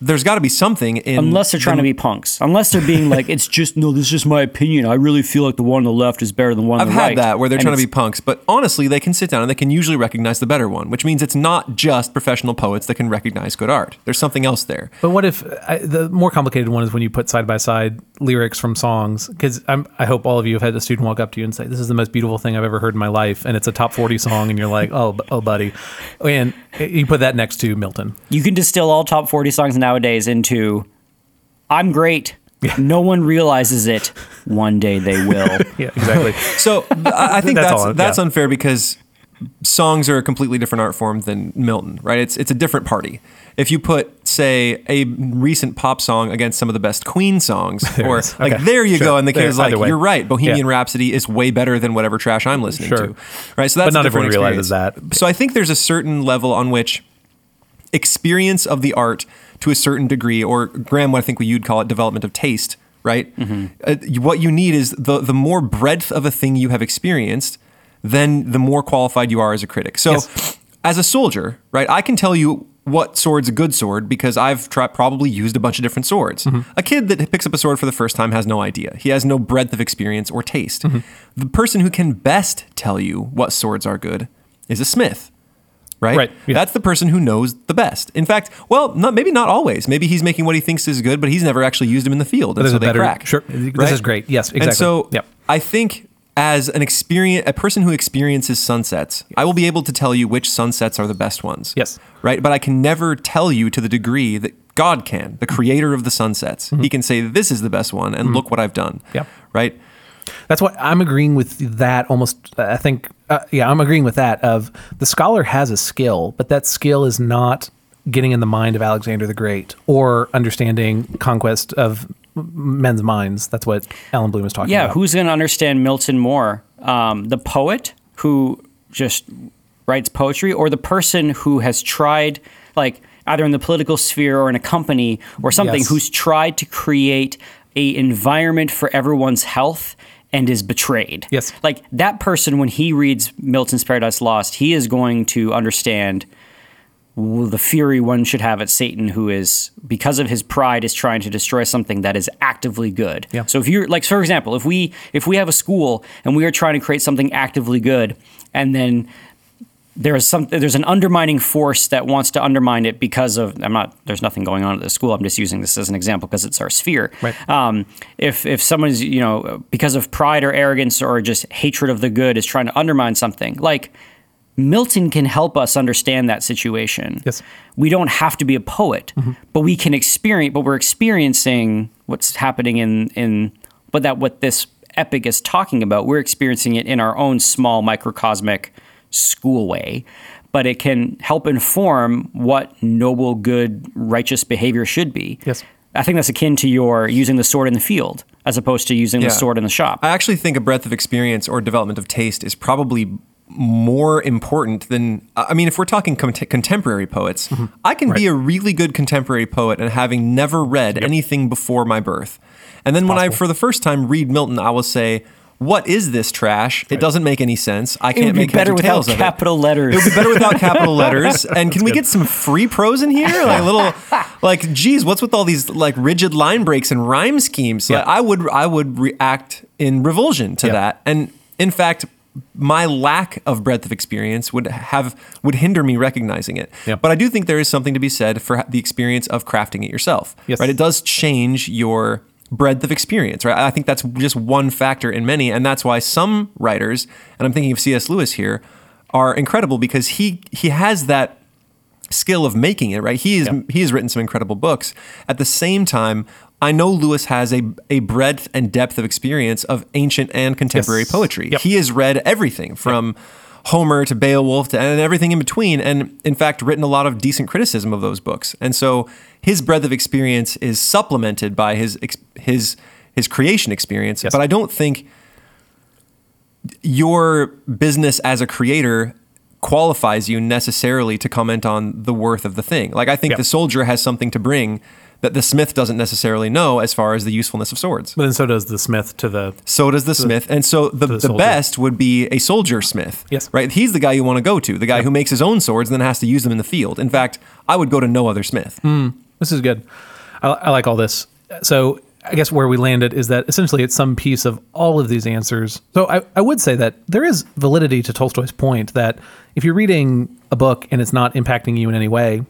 there's got to be something in Unless they're trying the- to be punks. Unless they're being like, it's just, no, this is just my opinion. I really feel like the one on the left is better than the one on I've the had right. that where they're And trying to be it's- punks, but honestly, they can sit down and they can usually recognize the better one, which means it's not just professional poets that can recognize good art. There's something else there. But what if I, the more complicated one is when you put side by side lyrics from songs? Because I hope all of you have had a student walk up to you and say, "This is the most beautiful thing I've ever heard in my life," and it's a top forty song, and you're like, "Oh, oh, buddy," and you put that next to Milton. You can distill all top 40 songs nowadays into, I'm great. No one realizes it. One day they will. Yeah, exactly. So I I think That's that's all, that's, yeah. unfair because songs are a completely different art form than Milton, right? It's it's a different party. If you put, say, a recent pop song against some of the best Queen songs, There or is. like Okay. there you Sure. go, and the kid There, is like, way. "You're right, Bohemian Yeah. Rhapsody is way better than whatever trash I'm listening Sure. to," right? So that's But not a different everyone realizes that. So I think there's a certain level on which experience of the art to a certain degree, or Graham, what I think you'd call it, development of taste, right? Mm-hmm. Uh, what you need is the the more breadth of a thing you have experienced, then the more qualified you are as a critic. So, Yes. as a soldier, right, I can tell you what sword's a good sword because I've tri- probably used a bunch of different swords. Mm-hmm. A kid that picks up a sword for the first time has no idea. He has no breadth of experience or taste. Mm-hmm. The person who can best tell you what swords are good is a smith right? Right, yeah. That's the person who knows the best. In fact, well, not, maybe not always. Maybe he's making what he thinks is good, but he's never actually used them in the field, and so they better- crack. sure. This right? is great. Yes, exactly. And so, Yep. I think as an experience, a person who experiences sunsets, I will be able to tell you which sunsets are the best ones. Yes. Right, but I can never tell you to the degree that God can, the creator of the sunsets. He can say this is the best one, and look what I've done. Mm-hmm. Yep. Right. That's what I'm agreeing with that almost. I think, uh, yeah, I'm agreeing with that. Of the scholar has a skill, but that skill is not getting in the mind of Alexander the Great or understanding conquest of men's minds. That's what Allan Bloom is talking Yeah, about. who's going to understand Milton more? Um, the poet who just writes poetry, or the person who has tried, like either in the political sphere or in a company or something, Yes. who's tried to create a environment for everyone's health and is betrayed. Yes. like that person when he reads Milton's Paradise Lost, he is going to understand the fury one should have at Satan, who is because of his pride is trying to destroy something that is actively good. Yeah. So if you're like, for example, if we if we have a school and we are trying to create something actively good, and then there's some there's an undermining force that wants to undermine it because of I'm not there's nothing going on at the school. I'm just using this as an example because it's our sphere. Right. Um, if if someone's you know because of pride or arrogance or just hatred of the good is trying to undermine something like Milton can help us understand that situation. Yes. We don't have to be a poet, but we can experience but we're experiencing what's happening in in but that what this epic is talking about, we're experiencing it in our own small microcosmic school way. But it can help inform what noble, good, righteous behavior should be. Yes. I think that's akin to your using the sword in the field as opposed to using Yeah. the sword in the shop. I actually think a breadth of experience or development of taste is probably more important than I mean if we're talking con- contemporary poets mm-hmm. I can be a really good contemporary poet and having never read anything before my birth and then when I for the first time read Milton I will say what is this trash it doesn't make any sense I can't be make better without of it. capital letters. It would be better without capital letters. And can we get some free prose in here? Like a little, like, geez, what's with all these like rigid line breaks and rhyme schemes? Like, I would, I would react in revulsion to Yeah. that. And in fact, my lack of breadth of experience would have would hinder me recognizing it. Yeah. But I do think there is something to be said for the experience of crafting it yourself. Yes. Right? It does change your breadth of experience, right? I think that's just one factor in many, and that's why some writers, and I'm thinking of C.S. Lewis here, are incredible because he he has that skill of making it, right? He is Yeah. he has written some incredible books. At the same time, I know Lewis has a a breadth and depth of experience of ancient and contemporary Yes. poetry. Yep. He has read everything from Homer to Beowulf to, and everything in between, and in fact, written a lot of decent criticism of those books. And so his breadth of experience is supplemented by his his his creation experience. Yes. But I don't think your business as a creator qualifies you necessarily to comment on the worth of the thing. Like I think Yep. the soldier has something to bring that the smith doesn't necessarily know as far as the usefulness of swords. But then so does the Smith to the So does the smith, and so the, the the, best would be a soldier smith. Yes. right. He's the guy you want to go to, the guy Yep. who makes his own swords and then has to use them in the field. In fact, I would go to no other smith. Hmm, this is good. I, I like all this. So I guess where we landed is that essentially it's some piece of all of these answers. So I, I would say that there is validity to Tolstoy's point that if you're reading a book and it's not impacting you in any way,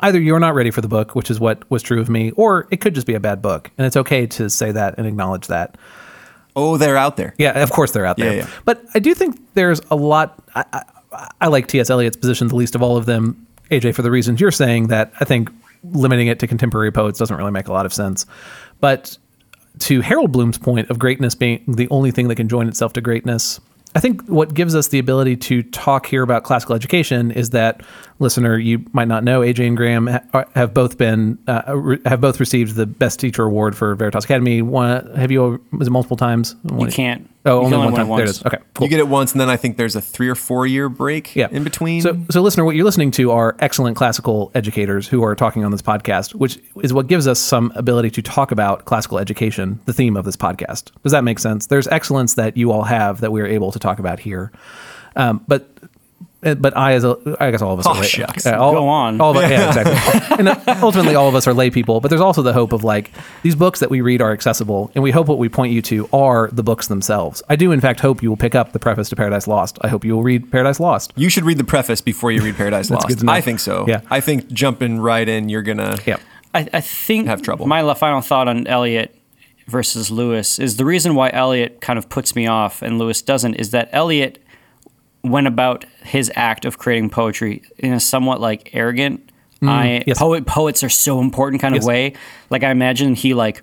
either you're not ready for the book, which is what was true of me, or it could just be a bad book. And it's okay to say that and acknowledge that. Oh, they're out there. Yeah, of course they're out there. Yeah, yeah. But I do think there's a lot. I, I, I like T.S. Eliot's position the least of all of them, AJ, for the reasons you're saying. That I think limiting it to contemporary poets doesn't really make a lot of sense. But to Harold Bloom's point of greatness being the only thing that can join itself to greatness, I think what gives us the ability to talk here about classical education is that listener, you might not know, AJ and Graham ha- have both been uh, have both received the Best Teacher Award for Veritas Academy. One, have you? Was it multiple times? you can't. Oh, You only one time. There it once. Okay, cool. You get it once, and then I think there's a three or four year break yeah. in between. So, so listener, what you're listening to are excellent classical educators who are talking on this podcast, which is what gives us some ability to talk about classical education, the theme of this podcast. Does that make sense? There's excellence that you all have that we are able to talk about here, um, but. Uh, But I, as a, I guess all of us Oh, are lay, shucks. all, Go on. All of us, yeah, exactly. and uh, ultimately, all of us are lay people. But there's also the hope of like these books that we read are accessible, and we hope what we point you to are the books themselves. I do, in fact, hope you will pick up the preface to Paradise Lost. I hope you will read Paradise Lost. you should read the preface before you read Paradise Lost. good. I think so. Yeah. I think jumping right in, you're gonna. Yeah. I, I think Have trouble. my final thought on Eliot versus Lewis is the reason why Eliot kind of puts me off and Lewis doesn't is that Eliot went about his act of creating poetry in a somewhat like arrogant I yes. poet poets are so important kind of Yes. way. Like I imagine he like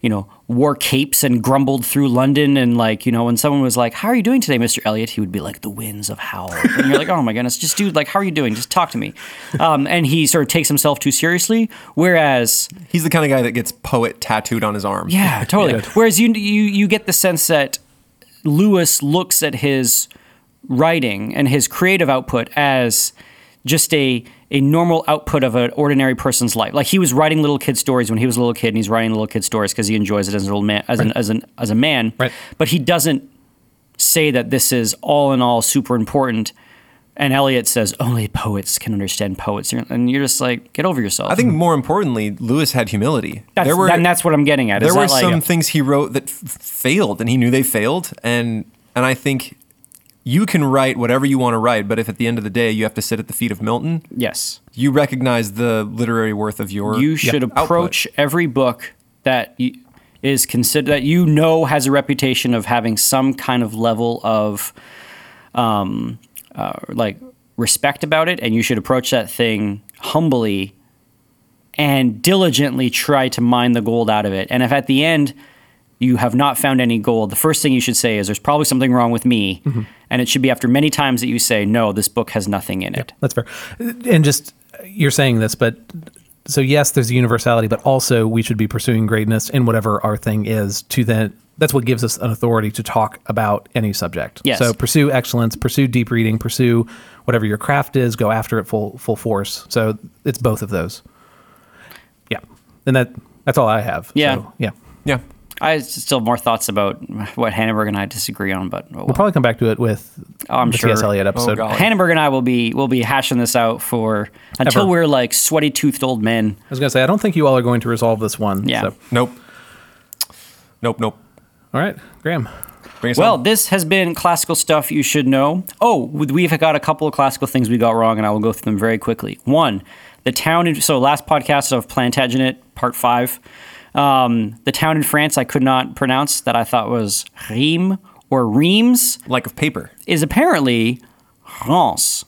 you know, wore capes and grumbled through London. And like, you know, when someone was like, "How are you doing today, Mister Eliot?" he would be like, "The winds of howl." And you're like, "Oh my goodness, just dude, like, how are you doing? Just talk to me." Um, and he sort of takes himself too seriously, whereas He's the kind of guy that gets poet tattooed on his arm. yeah, totally. Whereas you you you get the sense that Lewis looks at his writing and his creative output as just a a normal output of an ordinary person's life. Like he was writing little kid stories when he was a little kid, and he's writing little kid stories because he enjoys it as an old man, as an as an as a man. Right. But he doesn't say that this is all in all super important. And Eliot says only poets can understand poets, and you're just like, get over yourself. I think more importantly, Lewis had humility. that's, there were and that's what I'm getting at. there were like some a- things he wrote that f- failed, and he knew they failed. And and I think you can write whatever you want to write, but if at the end of the day you have to sit at the feet of Milton, yes. you recognize the literary worth of your you should output. approach every book that is considered that you know has a reputation of having some kind of level of um, uh, like respect about it and you should approach that thing humbly and diligently try to mine the gold out of it and if at the end you have not found any gold the first thing you should say is there's probably something wrong with me and it should be after many times that you say no this book has nothing in it That's fair. And just you're saying this, but so yes, there's a universality, but also we should be pursuing greatness in whatever our thing is. To then, that's what gives us an authority to talk about any subject. Yes. So pursue excellence, pursue deep reading, pursue whatever your craft is. Go after it full full force. So it's both of those. Yeah, and that that's all I have. Yeah. So, yeah. Yeah. I still have more thoughts about what Hannenberg and I disagree on, but oh well. We'll probably come back to it with Oh, I'm the sure. T.S. Eliot oh, episode. God. Hannenberg and I will be will be hashing this out for until Ever. we're like sweaty toothed old men. I was going to say, I don't think you all are going to resolve this one. Yeah. So. Nope. Nope. Nope. All right, Graham. Bring us Well, on. this has been classical stuff you should know. Oh, we've got a couple of classical things we got wrong, and I will go through them very quickly. One, the town. In, so last podcast of Plantagenet, part five. Um, the town in France I could not pronounce that I thought was Rheims or Reims like of paper. is apparently Reims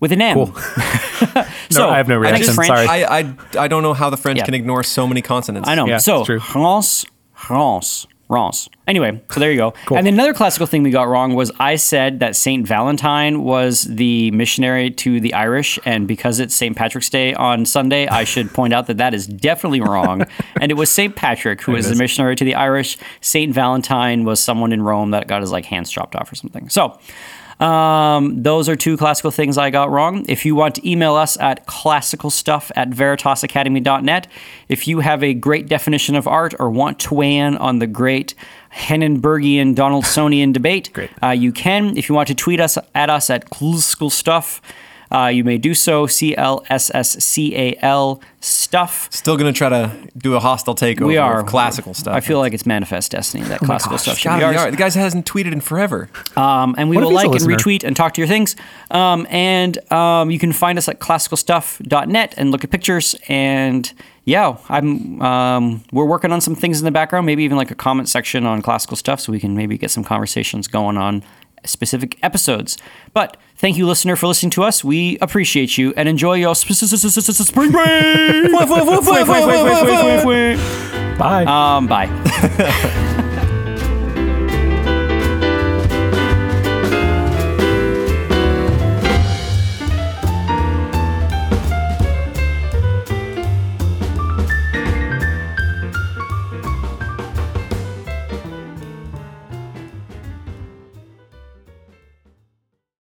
with an M. Cool. so I have no I think reaction, French- sorry. I, I I don't know how the French Yeah. can ignore so many consonants. I know. Yeah, so it's true. France, France, France. Anyway, so there you go. Cool. And then another classical thing we got wrong was I said that Saint Valentine was the missionary to the Irish, and because it's Saint Patrick's Day on Sunday, I should point out that that is definitely wrong. and it was Saint Patrick who was the missionary to the Irish. Saint Valentine was someone in Rome that got his like hands chopped off or something. So. Um, those are two classical things I got wrong. If you want to email us at classicalstuff at veritasacademy.net, if you have a great definition of art or want to weigh in on the great Hennenbergian Donaldsonian debate, Great. Uh, you can. If you want to tweet us at us at classicalstuff, uh, you may do so. C L S S C A L stuff. Still gonna try to do a hostile takeover We are of classical stuff. I feel like it's manifest destiny that classical stuff should God, be we ours. are. The guy hasn't tweeted in forever. Um, and we What will like and retweet and talk to your things. Um, and um, you can find us at classicalstuff.net and look at pictures. And yeah, I'm um, we're working on some things in the background, maybe even like a comment section on classical stuff, so we can maybe get some conversations going on specific episodes. But thank you, listener, for listening to us. We appreciate you and enjoy your spring break. Bye. Um, bye.